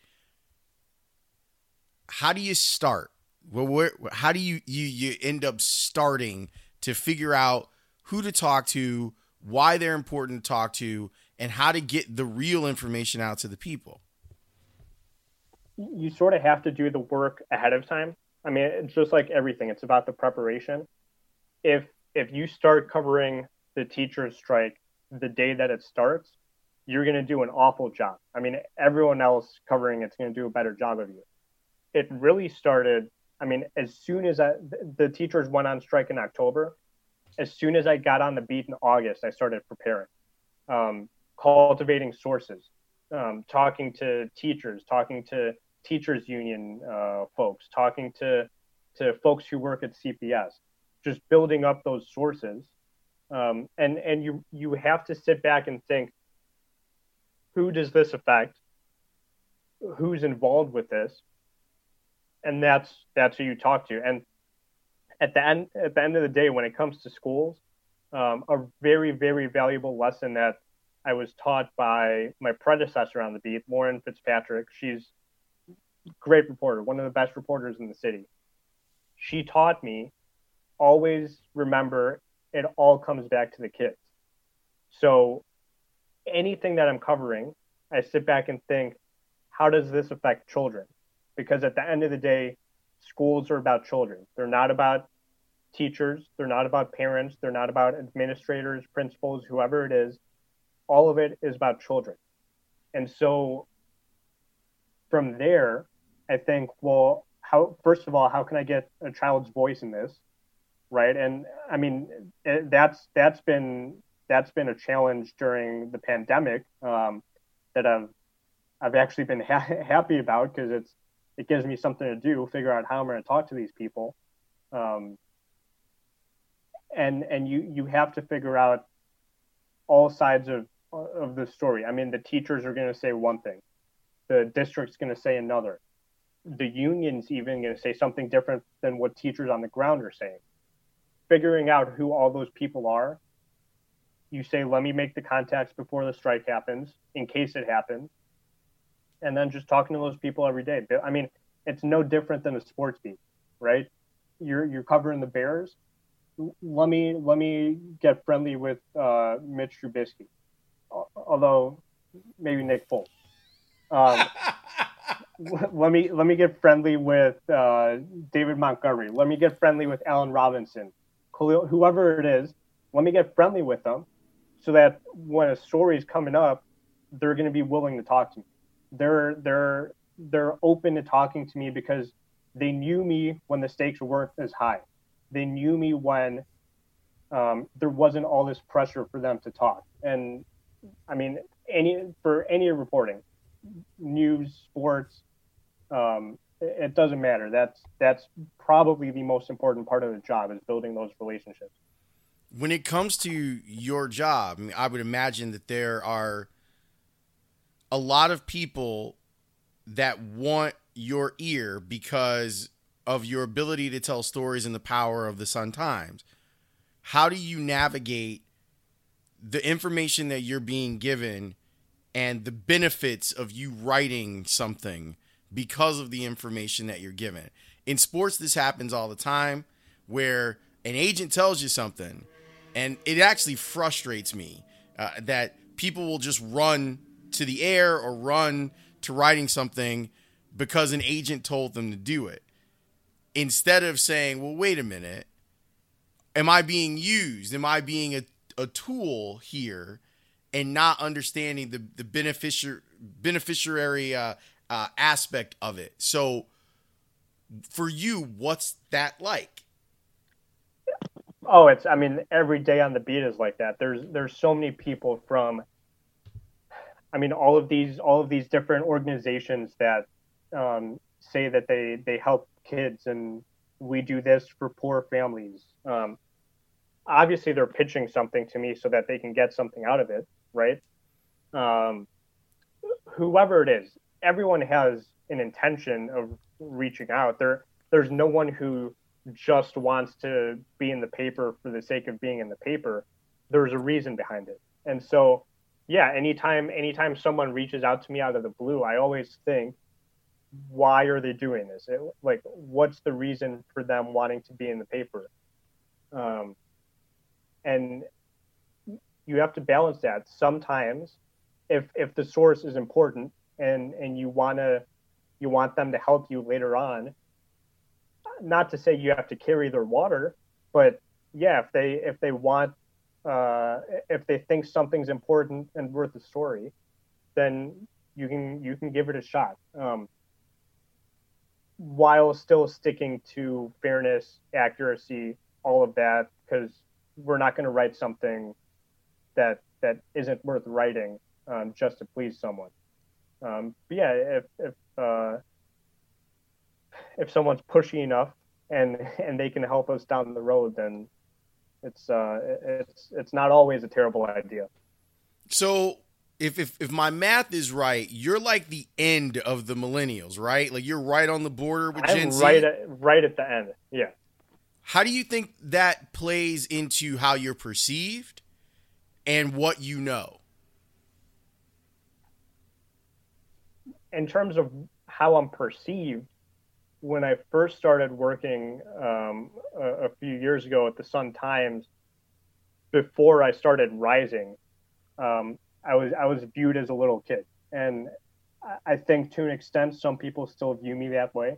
S1: how do you start? Well, where, how do you, you you end up starting to figure out who to talk to, why they're important to talk to, and how to get the real information out to the people?
S2: You sort of have to do the work ahead of time. I mean, it's just like everything; it's about the preparation. If if you start covering the teachers' strike the day that it starts, you're going to do an awful job. I mean, everyone else covering it's going to do a better job of you. It really started. I mean, as soon as I, the teachers went on strike in October, as soon as I got on the beat in August, I started preparing, um, cultivating sources, um, talking to teachers, talking to teachers union uh, folks, talking to to folks who work at CPS, just building up those sources, um, and and you you have to sit back and think, who does this affect? Who's involved with this? And that's that's who you talk to, and at the end at the end of the day, when it comes to schools, um, a very very valuable lesson that I was taught by my predecessor on the beat, Lauren Fitzpatrick. She's great reporter, one of the best reporters in the city. She taught me always remember it all comes back to the kids. So anything that I'm covering, I sit back and think, how does this affect children? Because at the end of the day, schools are about children. They're not about teachers, they're not about parents, they're not about administrators, principals, whoever it is. All of it is about children. And so from there, I think, well, how first of all, how can I get a child's voice in this? Right? And I mean, it, that's that's been that's been a challenge during the pandemic um, that I've I've actually been ha- happy about because it's it gives me something to do, figure out how I'm going to talk to these people, um, and and you you have to figure out all sides of of the story. I mean, the teachers are going to say one thing, the district's going to say another, the union's even going to say something different than what teachers on the ground are saying. Figuring out who all those people are, you say, let me make the contacts before the strike happens, in case it happens, and then just talking to those people every day. I mean, it's no different than a sports beat, right? You're you're covering the Bears. Let me let me get friendly with uh, Mitch Trubisky, although maybe Nick Foles. Um, let me let me get friendly with uh, David Montgomery. Let me get friendly with Allen Robinson, Khalil, whoever it is. Let me get friendly with them, so that when a story is coming up, they're going to be willing to talk to me. They're they're they're open to talking to me because they knew me when the stakes weren't as high. They knew me when um, there wasn't all this pressure for them to talk. And I mean, any for any reporting, news, sports, um, it doesn't matter. That's that's probably the most important part of the job is building those relationships.
S1: When it comes to your job, I, mean, I would imagine that there are a lot of people that want your ear because of your ability to tell stories and the power of the Sun Times. How do you navigate the information that you're being given and the benefits of you writing something because of the information that you're given? In sports, this happens all the time where an agent tells you something and it actually frustrates me uh, that people will just run to the air or run to writing something because an agent told them to do it. Instead of saying, well, wait a minute, am I being used? Am I being a, a tool here and not understanding the, the beneficiary, beneficiary uh, uh, aspect of it? So, for you, what's that like?
S2: Oh, it's I mean every day on the beat is like that. There's there's so many people from I mean, all of these all of these different organizations that um, say that they they help kids and we do this for poor families. Um, obviously, they're pitching something to me so that they can get something out of it. right? Um, whoever it is, everyone has an intention of reaching out. There, there's no one who just wants to be in the paper for the sake of being in the paper. There's a reason behind it, and so yeah, anytime anytime someone reaches out to me out of the blue, I always think, why are they doing this? It, like, what's the reason for them wanting to be in the paper? Um, and you have to balance that. Sometimes, if if the source is important and and you wanna you want them to help you later on, not to say you have to carry their water, but yeah, if they if they want uh, if they think something's important and worth a story, then you can you can give it a shot. Um, while still sticking to fairness, accuracy, all of that, because we're not going to write something that that isn't worth writing um, just to please someone. Um, but yeah, if if uh, if someone's pushy enough and and they can help us down the road, then it's uh, it's it's not always a terrible idea.
S1: So if, if if my math is right, you're like the end of the millennials, right? Like you're right on the border with
S2: I'm
S1: Gen Z.
S2: right at right at the end. Yeah.
S1: How do you think that plays into how you're perceived and what you know?
S2: In terms of how I'm perceived, when I first started working um, a, a, few years ago at the Sun Times, before I started rising, um, I was I was viewed as a little kid, and I think to an extent some people still view me that way.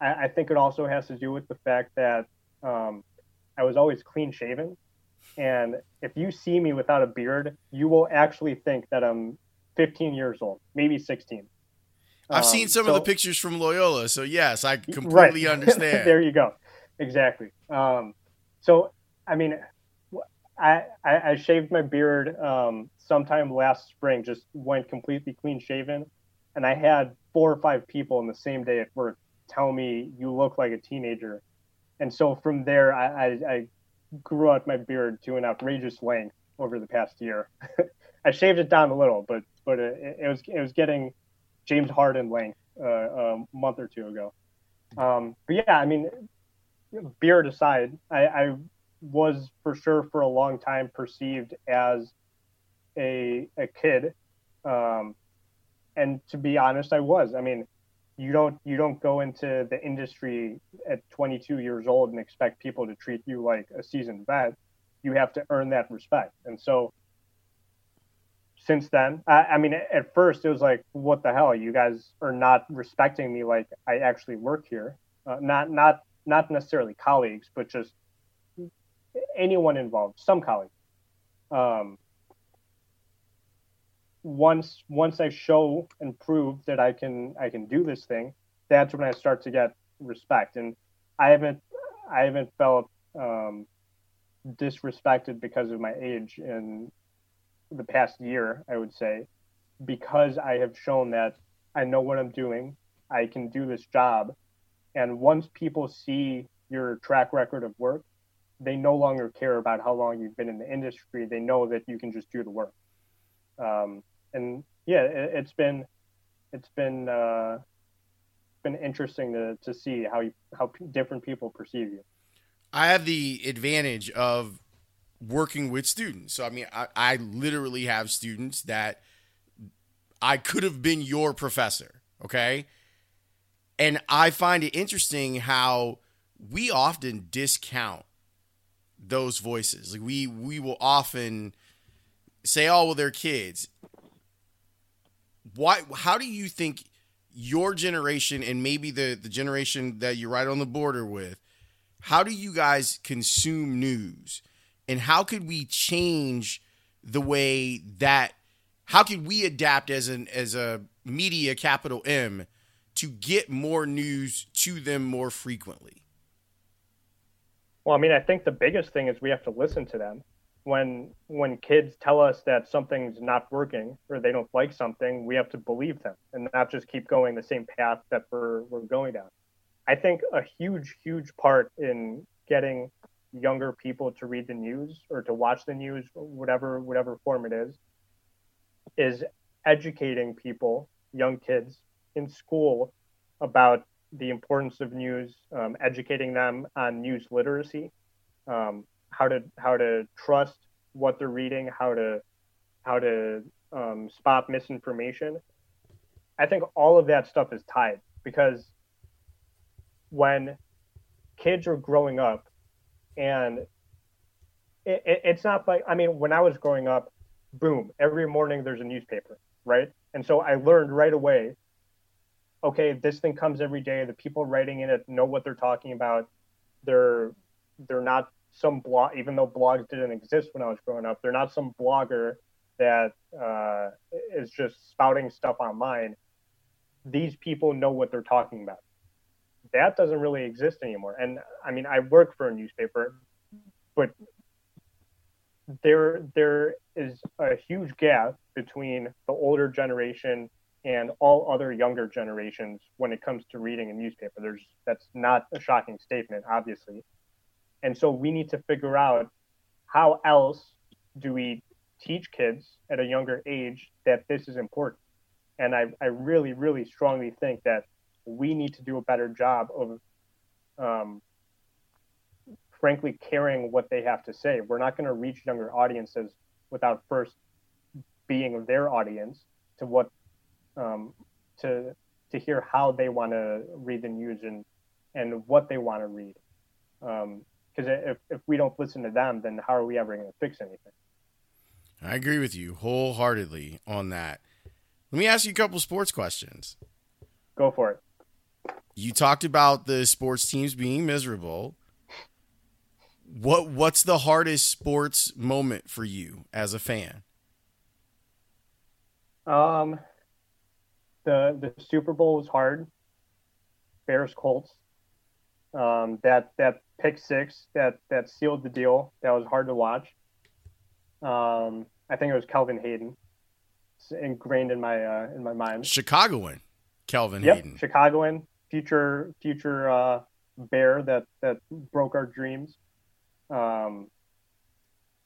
S2: I, I think it also has to do with the fact that um, I was always clean shaven, and if you see me without a beard, you will actually think that I'm 15 years old, maybe 16.
S1: I've um, seen some so, of the pictures from Loyola, so yes, I completely right. understand.
S2: there you go, exactly. Um, so, I mean, I, I, I shaved my beard um, sometime last spring, just went completely clean shaven, and I had four or five people in the same day at work tell me you look like a teenager, and so from there I, I, I grew out my beard to an outrageous length over the past year. I shaved it down a little, but but it, it was it was getting James Harden length uh, a month or two ago. Um, but yeah, I mean, beard aside, I, I, was for sure for a long time perceived as a a kid, um, and to be honest, I was. I mean, you don't you don't go into the industry at 22 years old and expect people to treat you like a seasoned vet. You have to earn that respect, and so since then. I, I, mean, at first it was like, what the hell? You guys are not respecting me like I actually work here. Uh, not not not necessarily colleagues, but just anyone involved, some colleagues. Um, once once I show and prove that I can I can do this thing, that's when I start to get respect. And I haven't I haven't felt um, disrespected because of my age in the past year, I would say, because I have shown that I know what I'm doing, I can do this job. And once people see your track record of work, they no longer care about how long you've been in the industry. They know that you can just do the work. Um, and yeah, it, has been it's been uh, been interesting to, to see how you, how different people perceive you.
S1: I have the advantage of working with students. So I mean, I, I literally have students that I could have been your professor, okay? And I find it interesting how we often discount those voices. Like we we will often say, "Oh, well, they're kids." Why? How do you think your generation and maybe the the generation that you're right on the border with? How do you guys consume news? And how could we change the way that how could we adapt as an as a media capital M to get more news to them more frequently?
S2: Well, I mean, I think the biggest thing is we have to listen to them. When when kids tell us that something's not working or they don't like something, we have to believe them and not just keep going the same path that we're we're going down. I think a huge, huge part in getting younger people to read the news or to watch the news, whatever whatever form it is, is educating people, young kids in school about the importance of news, um, educating them on news literacy, um, how to how to trust what they're reading, how to how to um, spot misinformation. I think all of that stuff is tied because when kids are growing up, and it, it, it's not like I mean, when I was growing up, boom, every morning there's a newspaper, right? And so I learned right away okay, this thing comes every day. The people writing in it know what they're talking about. They're they're not some blog, even though blogs didn't exist when I was growing up. They're not some blogger that uh, is just spouting stuff online. These people know what they're talking about. That doesn't really exist anymore. And I mean, I work for a newspaper, but there there is a huge gap between the older generation and all other younger generations when it comes to reading a newspaper. There's that's not a shocking statement, obviously. And so we need to figure out how else do we teach kids at a younger age that this is important. And I, I really, really strongly think that we need to do a better job of um, frankly caring what they have to say. We're not going to reach younger audiences without first being their audience to what um, to to hear how they want to read the news and and what they want to read. Because um, if if we don't listen to them, then how are we ever going to fix anything?
S1: I agree with you wholeheartedly on that. Let me ask you a couple sports questions.
S2: Go for it.
S1: You talked about the sports teams being miserable. What what's the hardest sports moment for you as a fan?
S2: Um, the the Super Bowl was hard. Bears Colts. Um, that that pick six that that sealed the deal. That was hard to watch. Um, I think it was Kelvin Hayden. It's ingrained in my uh, in my mind.
S1: Chicagoan, Kelvin
S2: yep,
S1: Hayden.
S2: Chicagoan, future future uh, bear that that broke our dreams. Um,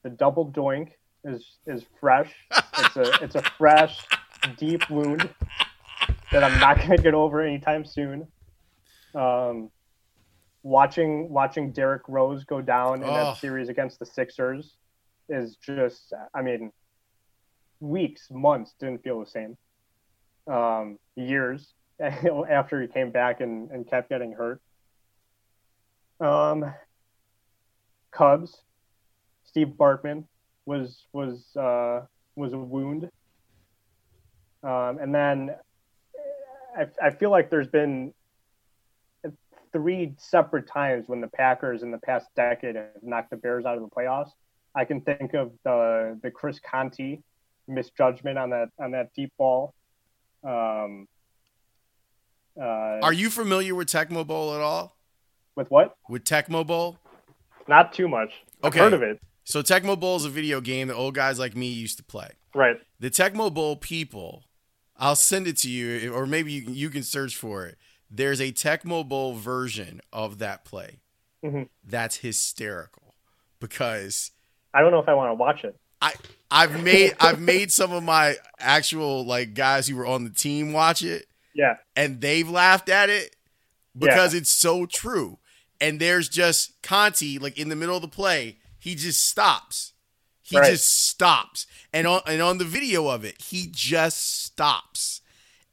S2: the double doink is is fresh. it's a it's a fresh, deep wound that I'm not going to get over anytime soon. Um, watching watching Derrick Rose go down in oh. that series against the Sixers is just, I mean, weeks, months didn't feel the same. Um, years after he came back and, and kept getting hurt. Um, Cubs, Steve Bartman was was uh, was a wound. Um, and then I, I feel like there's been three separate times when the Packers in the past decade have knocked the Bears out of the playoffs. I can think of the the Chris Conte misjudgment on that on that deep ball. Um,
S1: uh, Are you familiar with Tecmo Bowl at all?
S2: With what?
S1: With Tecmo Bowl?
S2: Not too much. I've okay. heard of it.
S1: So Tecmo Bowl is a video game that old guys like me used to play.
S2: Right.
S1: The Tecmo Bowl people I'll send it to you, or maybe you, you can search for it. There's a Tecmo Bowl version of that play. Mm-hmm. That's hysterical because
S2: I don't know if I want to watch it.
S1: I I've made I've made some of my actual like guys who were on the team watch it.
S2: Yeah.
S1: And they've laughed at it because yeah. it's so true. And there's just Conte, like in the middle of the play, he just stops. He right. just stops. And on and on the video of it, he just stops.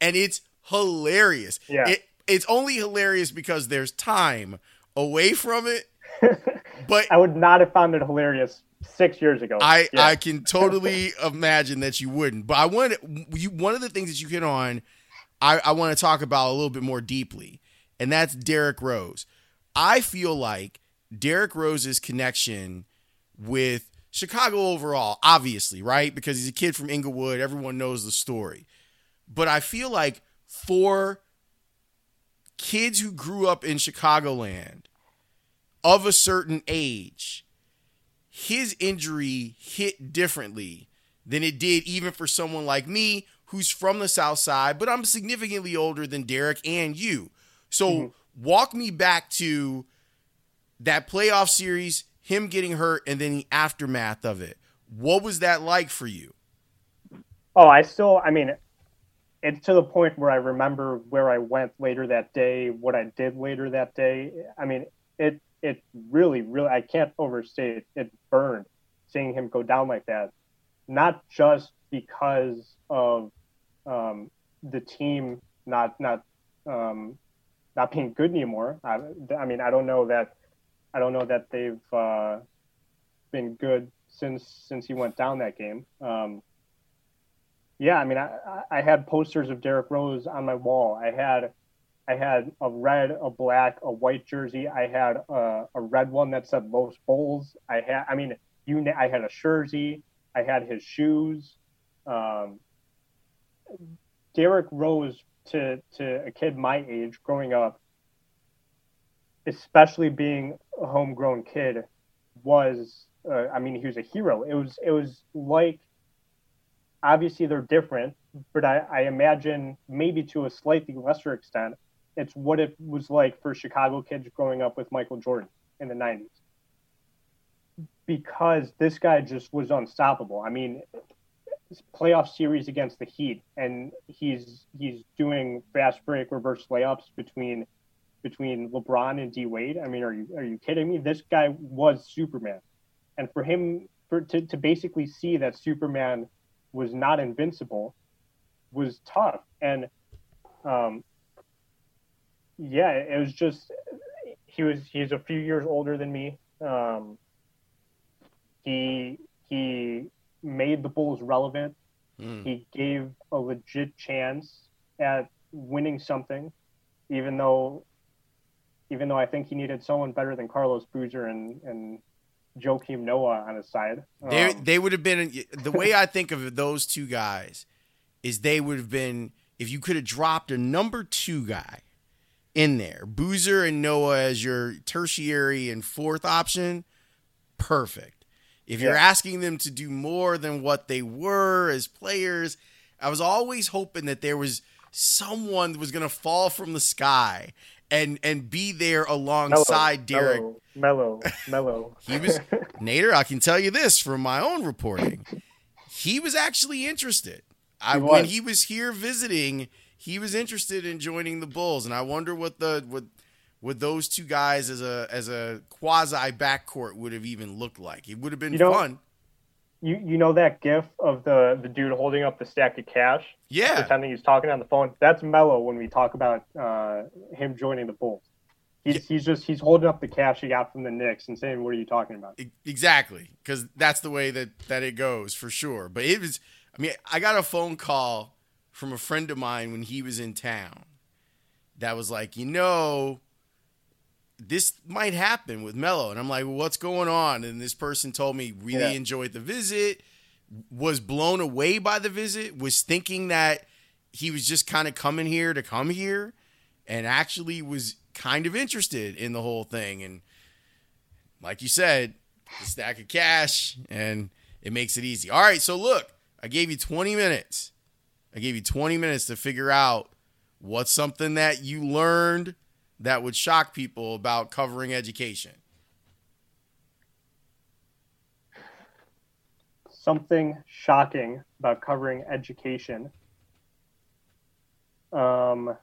S1: And it's hilarious.
S2: Yeah.
S1: It, it's only hilarious because there's time away from it. But
S2: I would not have found it hilarious six years ago.
S1: I, yeah. I can totally imagine that you wouldn't. But I want you one of the things that you hit on, I, I want to talk about a little bit more deeply, and that's Derrick Rose. I feel like Derrick Rose's connection with Chicago overall, obviously, right? Because he's a kid from Englewood. Everyone knows the story. But I feel like for kids who grew up in Chicagoland of a certain age, his injury hit differently than it did even for someone like me who's from the South Side, but I'm significantly older than Derrick and you. So mm-hmm. walk me back to that playoff series him getting hurt and then the aftermath of it. What was that like for you?
S2: Oh, I still, I mean, it's to the point where I remember where I went later that day, what I did later that day. I mean, it it really, really, I can't overstate it. It burned seeing him go down like that, not just because of um, the team not not um, not being good anymore. I, I, mean, I don't know that I don't know that they've uh, been good since since he went down that game. Um, yeah, I mean, I, I had posters of Derrick Rose on my wall. I had I had a red, a black, a white jersey. I had a, a red one that said Los Bulls. I had, I mean, you, I had a jersey. I had his shoes. Um, Derrick Rose to to a kid my age growing up, especially being a homegrown kid, was uh, I mean he was a hero. It was it was like obviously they're different, but I, I imagine maybe to a slightly lesser extent, it's what it was like for Chicago kids growing up with Michael Jordan in the 90s. Because this guy just was unstoppable. I mean, playoff series against the Heat, and he's he's doing fast break reverse layups between between LeBron and D Wade. I mean, are you are you kidding me? This guy was Superman, and for him for to, to basically see that Superman was not invincible was tough. And um, yeah, it was just he was he's a few years older than me. Um, he he made the Bulls relevant. Mm. He gave a legit chance at winning something, even though even though I think he needed someone better than Carlos Boozer and and Joakim Noah on his side.
S1: They um, they would have been the way I think of those two guys is they would have been if you could have dropped a number two guy in there, Boozer and Noah as your tertiary and fourth option, perfect. If you're asking them to do more than what they were as players, I was always hoping that there was someone that was going to fall from the sky and and be there alongside
S2: Melo,
S1: Derrick.
S2: Melo, Melo.
S1: he was Nader. I can tell you this from my own reporting. He was actually interested. I, when he was here visiting, he was interested in joining the Bulls, and I wonder what the what what those two guys as a as a quasi backcourt would have even looked like. It would have been
S2: you know,
S1: fun.
S2: You you know that gif of the the dude holding up the stack of cash,
S1: yeah,
S2: pretending he's talking on the phone. That's Melo when we talk about uh, him joining the Bulls. He's, yeah. he's just he's holding up the cash he got from the Knicks and saying, "What are you talking about?"
S1: Exactly, because that's the way that that it goes for sure. But it was, I mean, I got a phone call from a friend of mine when he was in town that was like, you know, this might happen with Melo. And I'm like, well, what's going on? And this person told me really yeah. enjoyed the visit, was blown away by the visit, was thinking that he was just kind of coming here to come here, and actually was kind of interested in the whole thing. And like you said, a stack of cash, and it makes it easy. All right, so look, I gave you 20 minutes. I gave you 20 minutes to figure out what's something that you learned that would shock people about covering education?
S2: Something shocking about covering education. Um,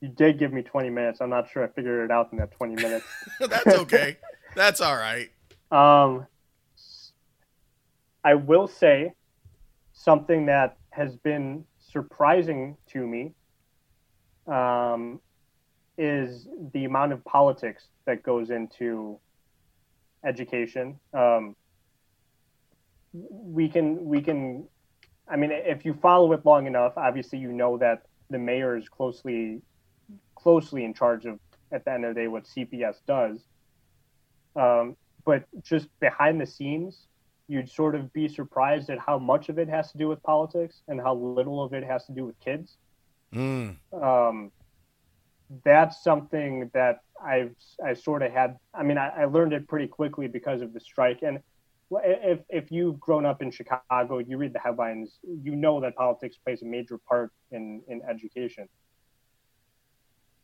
S2: you did give me 20 minutes. I'm not sure I figured it out in that 20 minutes.
S1: That's okay. That's all right.
S2: Um, I will say something that has been surprising to me um, is the amount of politics that goes into education. Um, we can we can, I mean, if you follow it long enough, obviously you know that the mayor is closely closely in charge of at the end of the day what CPS does. Um, but just behind the scenes, you'd sort of be surprised at how much of it has to do with politics and how little of it has to do with kids.
S1: Mm.
S2: Um, that's something that I've I sort of had. I mean, I, I, learned it pretty quickly because of the strike. And if if you've grown up in Chicago, you read the headlines, you know that politics plays a major part in in education.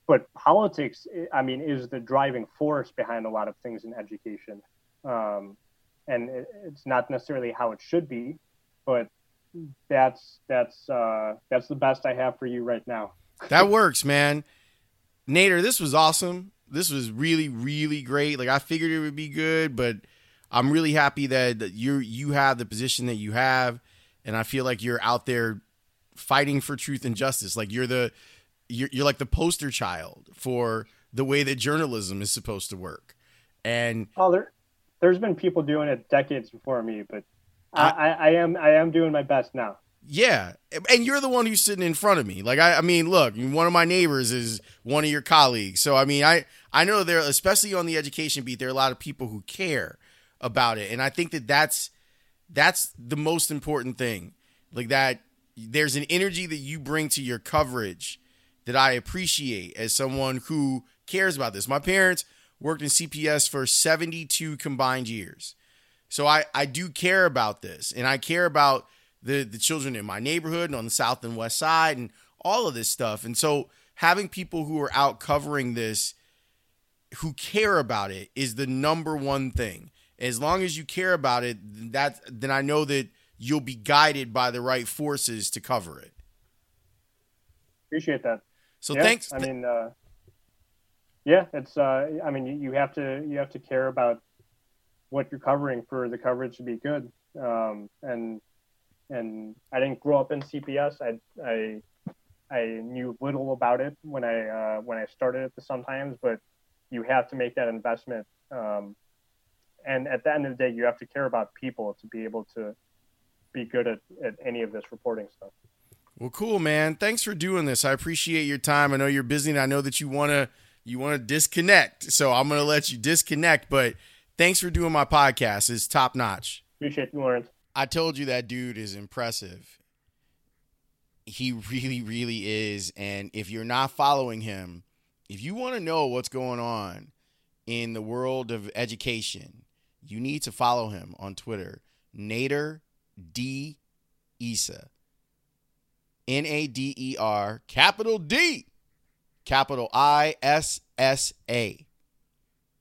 S2: But politics, I mean, is the driving force behind a lot of things in education. Um, and it, it's not necessarily how it should be, but that's that's uh, that's the best I have for you right now.
S1: that works, man. Nader, this was awesome. This was really, really great. Like I figured it would be good, but I'm really happy that, that you you have the position that you have, and I feel like you're out there fighting for truth and justice. Like you're the you're, you're like the poster child for the way that journalism is supposed to work. And
S2: oh, there, there's been people doing it decades before me, but I, I, I am I am doing my best now.
S1: Yeah, and you're the one who's sitting in front of me. Like I, I mean, look, one of my neighbors is one of your colleagues, so I mean, I I know there, especially on the education beat, there are a lot of people who care about it, and I think that that's that's the most important thing. Like that, there's an energy that you bring to your coverage that I appreciate as someone who cares about this. My parents worked in CPS for 72 combined years. So I, I do care about this and I care about the, the children in my neighborhood and on the south and west side and all of this stuff. And so having people who are out covering this who care about it is the number one thing. As long as you care about it, that then I know that you'll be guided by the right forces to cover it.
S2: Appreciate that.
S1: So
S2: yeah,
S1: thanks.
S2: I mean, uh, yeah, it's. Uh, I mean, you, you have to you have to care about what you're covering for the coverage to be good. Um, and and I didn't grow up in CPS. I I I knew little about it when I uh, when I started at the Sun Times, but you have to make that investment. Um, and at the end of the day, you have to care about people to be able to be good at, at any of this reporting stuff.
S1: Well, cool, man. Thanks for doing this. I appreciate your time. I know you're busy, and I know that you wanna you wanna disconnect. So I'm gonna let you disconnect. But thanks for doing my podcast. It's top notch.
S2: Appreciate you, Lawrence.
S1: I told you that dude is impressive. He really, really is. And if you're not following him, if you want to know what's going on in the world of education, you need to follow him on Twitter, Nader D. Issa. N A D E R, capital D, capital I S S A.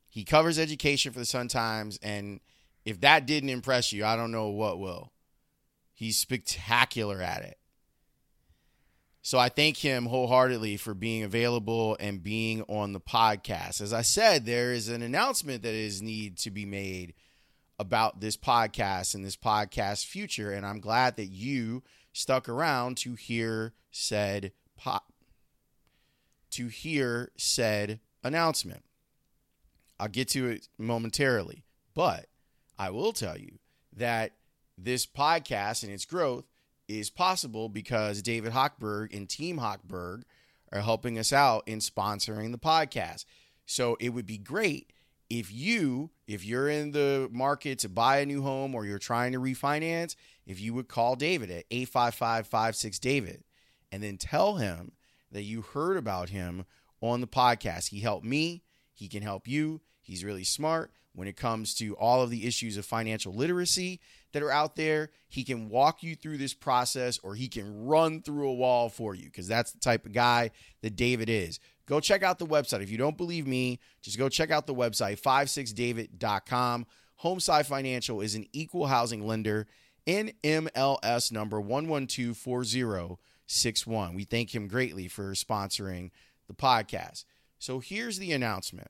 S1: He covers education for the Sun Times, and if that didn't impress you, I don't know what will. He's spectacular at it. So I thank him wholeheartedly for being available and being on the podcast. As I said, there is an announcement that is need to be made about this podcast and this podcast future, and I'm glad that you stuck around to hear said pop to hear said announcement. I'll get to it momentarily, but I will tell you that this podcast and its growth is possible because David Hochberg and Team Hochberg are helping us out in sponsoring the podcast. So it would be great if you, if you're in the market to buy a new home or you're trying to refinance, if you would call David at 855 56 David and then tell him that you heard about him on the podcast. He helped me, he can help you. He's really smart when it comes to all of the issues of financial literacy that are out there. He can walk you through this process or he can run through a wall for you because that's the type of guy that David is. Go check out the website. If you don't believe me, just go check out the website, 56david.com. Homeside Financial is an equal housing lender. NMLS number 1124061. We thank him greatly for sponsoring the podcast. So here's the announcement.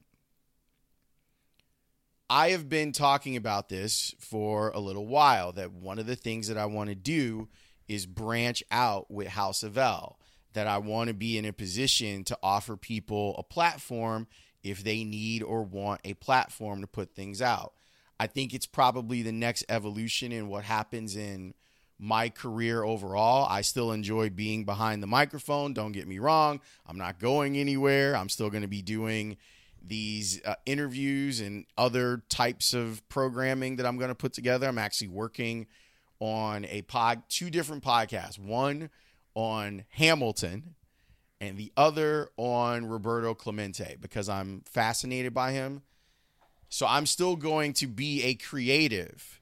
S1: I have been talking about this for a little while that one of the things that I want to do is branch out with House of L, that I want to be in a position to offer people a platform if they need or want a platform to put things out. I think it's probably the next evolution in what happens in my career overall. I still enjoy being behind the microphone. Don't get me wrong. I'm not going anywhere. I'm still going to be doing these uh, interviews and other types of programming that I'm going to put together. I'm actually working on a pod, two different podcasts, one on Hamilton and the other on Roberto Clemente because I'm fascinated by him. So I'm still going to be a creative,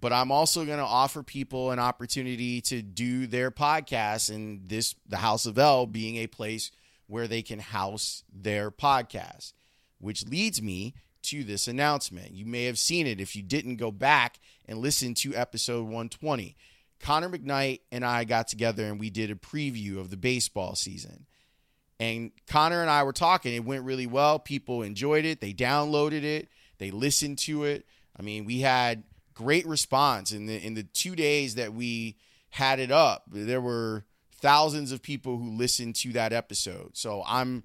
S1: but I'm also going to offer people an opportunity to do their podcasts and this the House of L being a place where they can house their podcast, which leads me to this announcement. You may have seen it if you didn't go back and listen to episode 120. Connor McKnight and I got together and we did a preview of the baseball season. And Connor and I were talking. It went really well. People enjoyed it. They downloaded it. They listened to it. I mean, we had great response in the in the two days that we had it up. There were thousands of people who listened to that episode. So I'm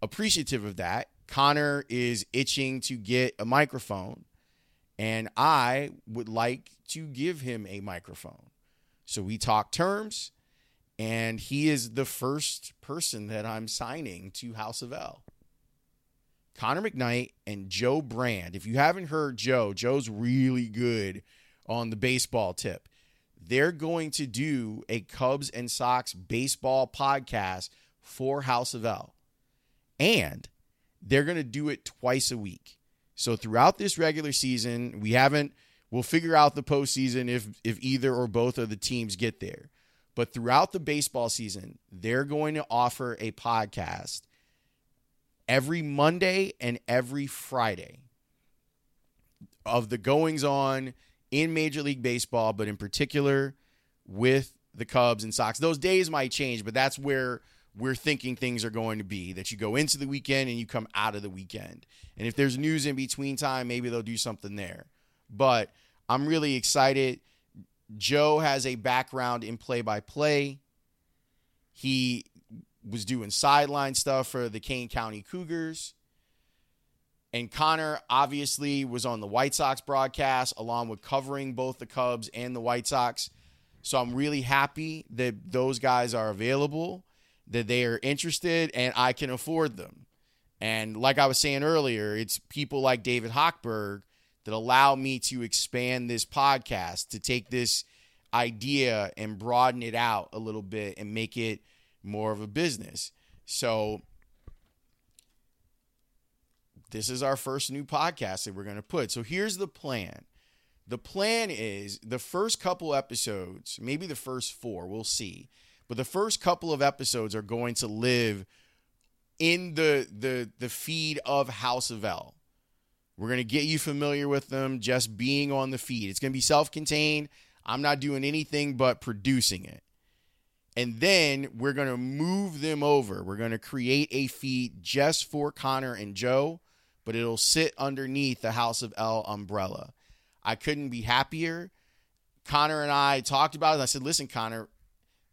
S1: appreciative of that. Connor is itching to get a microphone, and I would like to give him a microphone. So we talk terms, and he is the first person that I'm signing to House of L. Connor McKnight and Joe Brand. If you haven't heard Joe, Joe's really good on the baseball tip. They're going to do a Cubs and Sox baseball podcast for House of L. And they're going to do it twice a week. So throughout this regular season, we haven't we'll figure out the postseason if if either or both of the teams get there. But throughout the baseball season, they're going to offer a podcast every Monday and every Friday of the goings on in Major League Baseball, but in particular with the Cubs and Sox. Those days might change, but that's where we're thinking things are going to be that you go into the weekend and you come out of the weekend. And if there's news in between time, maybe they'll do something there. But I'm really excited. Joe has a background in play by play. He was doing sideline stuff for the Kane County Cougars. And Connor obviously was on the White Sox broadcast along with covering both the Cubs and the White Sox. So I'm really happy that those guys are available, that they are interested, and I can afford them. And like I was saying earlier, it's people like David Hochberg that allow me to expand this podcast, to take this idea and broaden it out a little bit and make it more of a business. So this is our first new podcast that we're going to put. So here's the plan. The plan is the first couple episodes, maybe the first four, we'll see. But the first couple of episodes are going to live in the the the feed of House of L. We're going to get you familiar with them just being on the feed. It's going to be self-contained. I'm not doing anything but producing it. And then we're going to move them over. We're going to create a feed just for Connor and Joe, but it'll sit underneath the House of L umbrella. I couldn't be happier. Connor and I talked about it. I said, listen, Connor,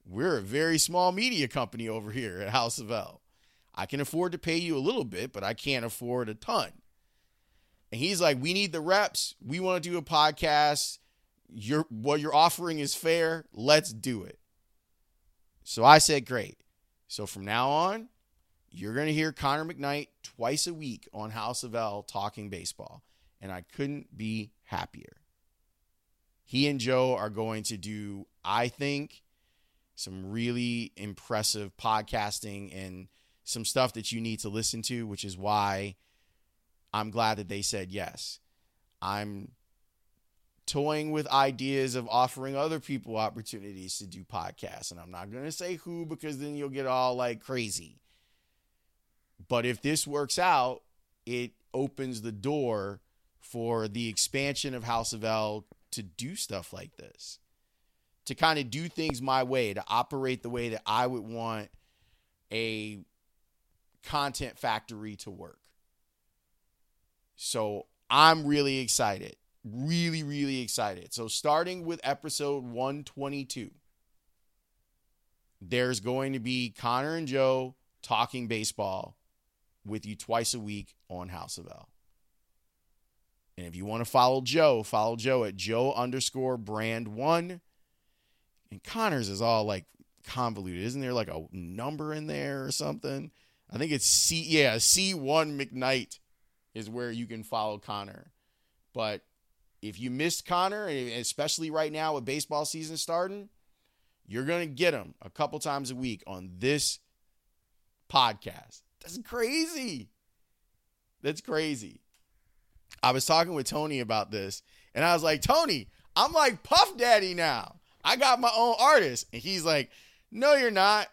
S1: we're a very small media company over here at House of L. I can afford to pay you a little bit, but I can't afford a ton. And he's like, we need the reps. We want to do a podcast. Your what you're offering is fair. Let's do it. So I said, great. So from now on, you're going to hear Connor McKnight twice a week on House of L talking baseball. And I couldn't be happier. He and Joe are going to do, I think, some really impressive podcasting and some stuff that you need to listen to, which is why I'm glad that they said yes. I'm toying with ideas of offering other people opportunities to do podcasts. And I'm not going to say who because then you'll get all like crazy. But if this works out, it opens the door for the expansion of House of L to do stuff like this, to kind of do things my way, to operate the way that I would want a content factory to work. So I'm really excited really, really excited. So, starting with episode 122, there's going to be Connor and Joe talking baseball with you twice a week on House of L. And if you want to follow Joe, follow Joe at Joe underscore brand one. And Connor's is all like convoluted. Isn't there like a number in there or something? I think it's C, yeah, C1 McKnight is where you can follow Connor. But if you missed Connor, especially right now with baseball season starting, you're going to get him a couple times a week on this podcast. That's crazy. That's crazy. I was talking with Tony about this, and I was like, Tony, I'm like Puff Daddy now. I got my own artist. And he's like, No, you're not.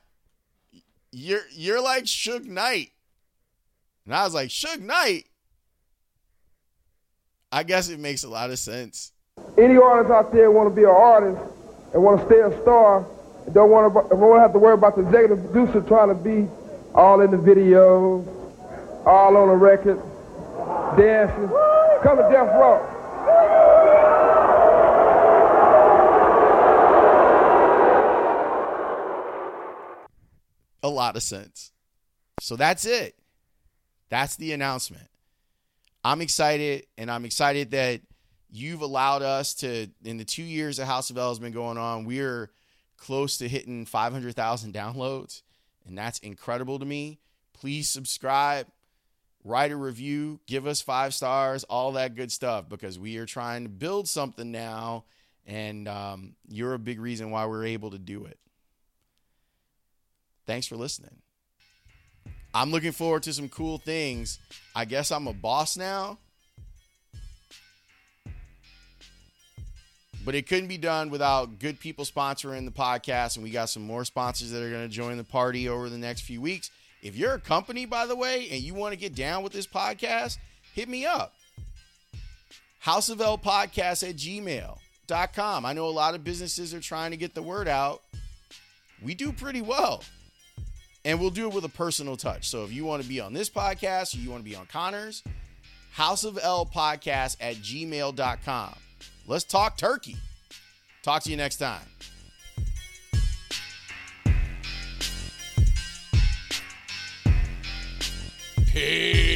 S1: You're you're like Suge Knight. And I was like, Suge Knight? I guess it makes a lot of sense.
S3: Any artist out there want to be an artist, and want to stay a star and don't want to, don't want to have to worry about the executive producer trying to be all in the videos, all on the record, dancing. Come to Death Row.
S1: A lot of sense. So that's it. That's the announcement. I'm excited, and I'm excited that you've allowed us to, in the two years that House of L has been going on, we're close to hitting 500,000 downloads, and that's incredible to me. Please subscribe, write a review, give us five stars, all that good stuff, because we are trying to build something now, and um, you're a big reason why we're able to do it. Thanks for listening. I'm looking forward to some cool things. I guess I'm a boss now. But it couldn't be done without good people sponsoring the podcast. And we got some more sponsors that are going to join the party over the next few weeks. If you're a company, by the way, and you want to get down with this podcast, hit me up. House of L podcast at gmail.com. I know a lot of businesses are trying to get the word out. We do pretty well and we'll do it with a personal touch. So if you want to be on this podcast or you want to be on Connor's, House of L podcast at gmail.com. Let's talk turkey. Talk to you next time. Peace.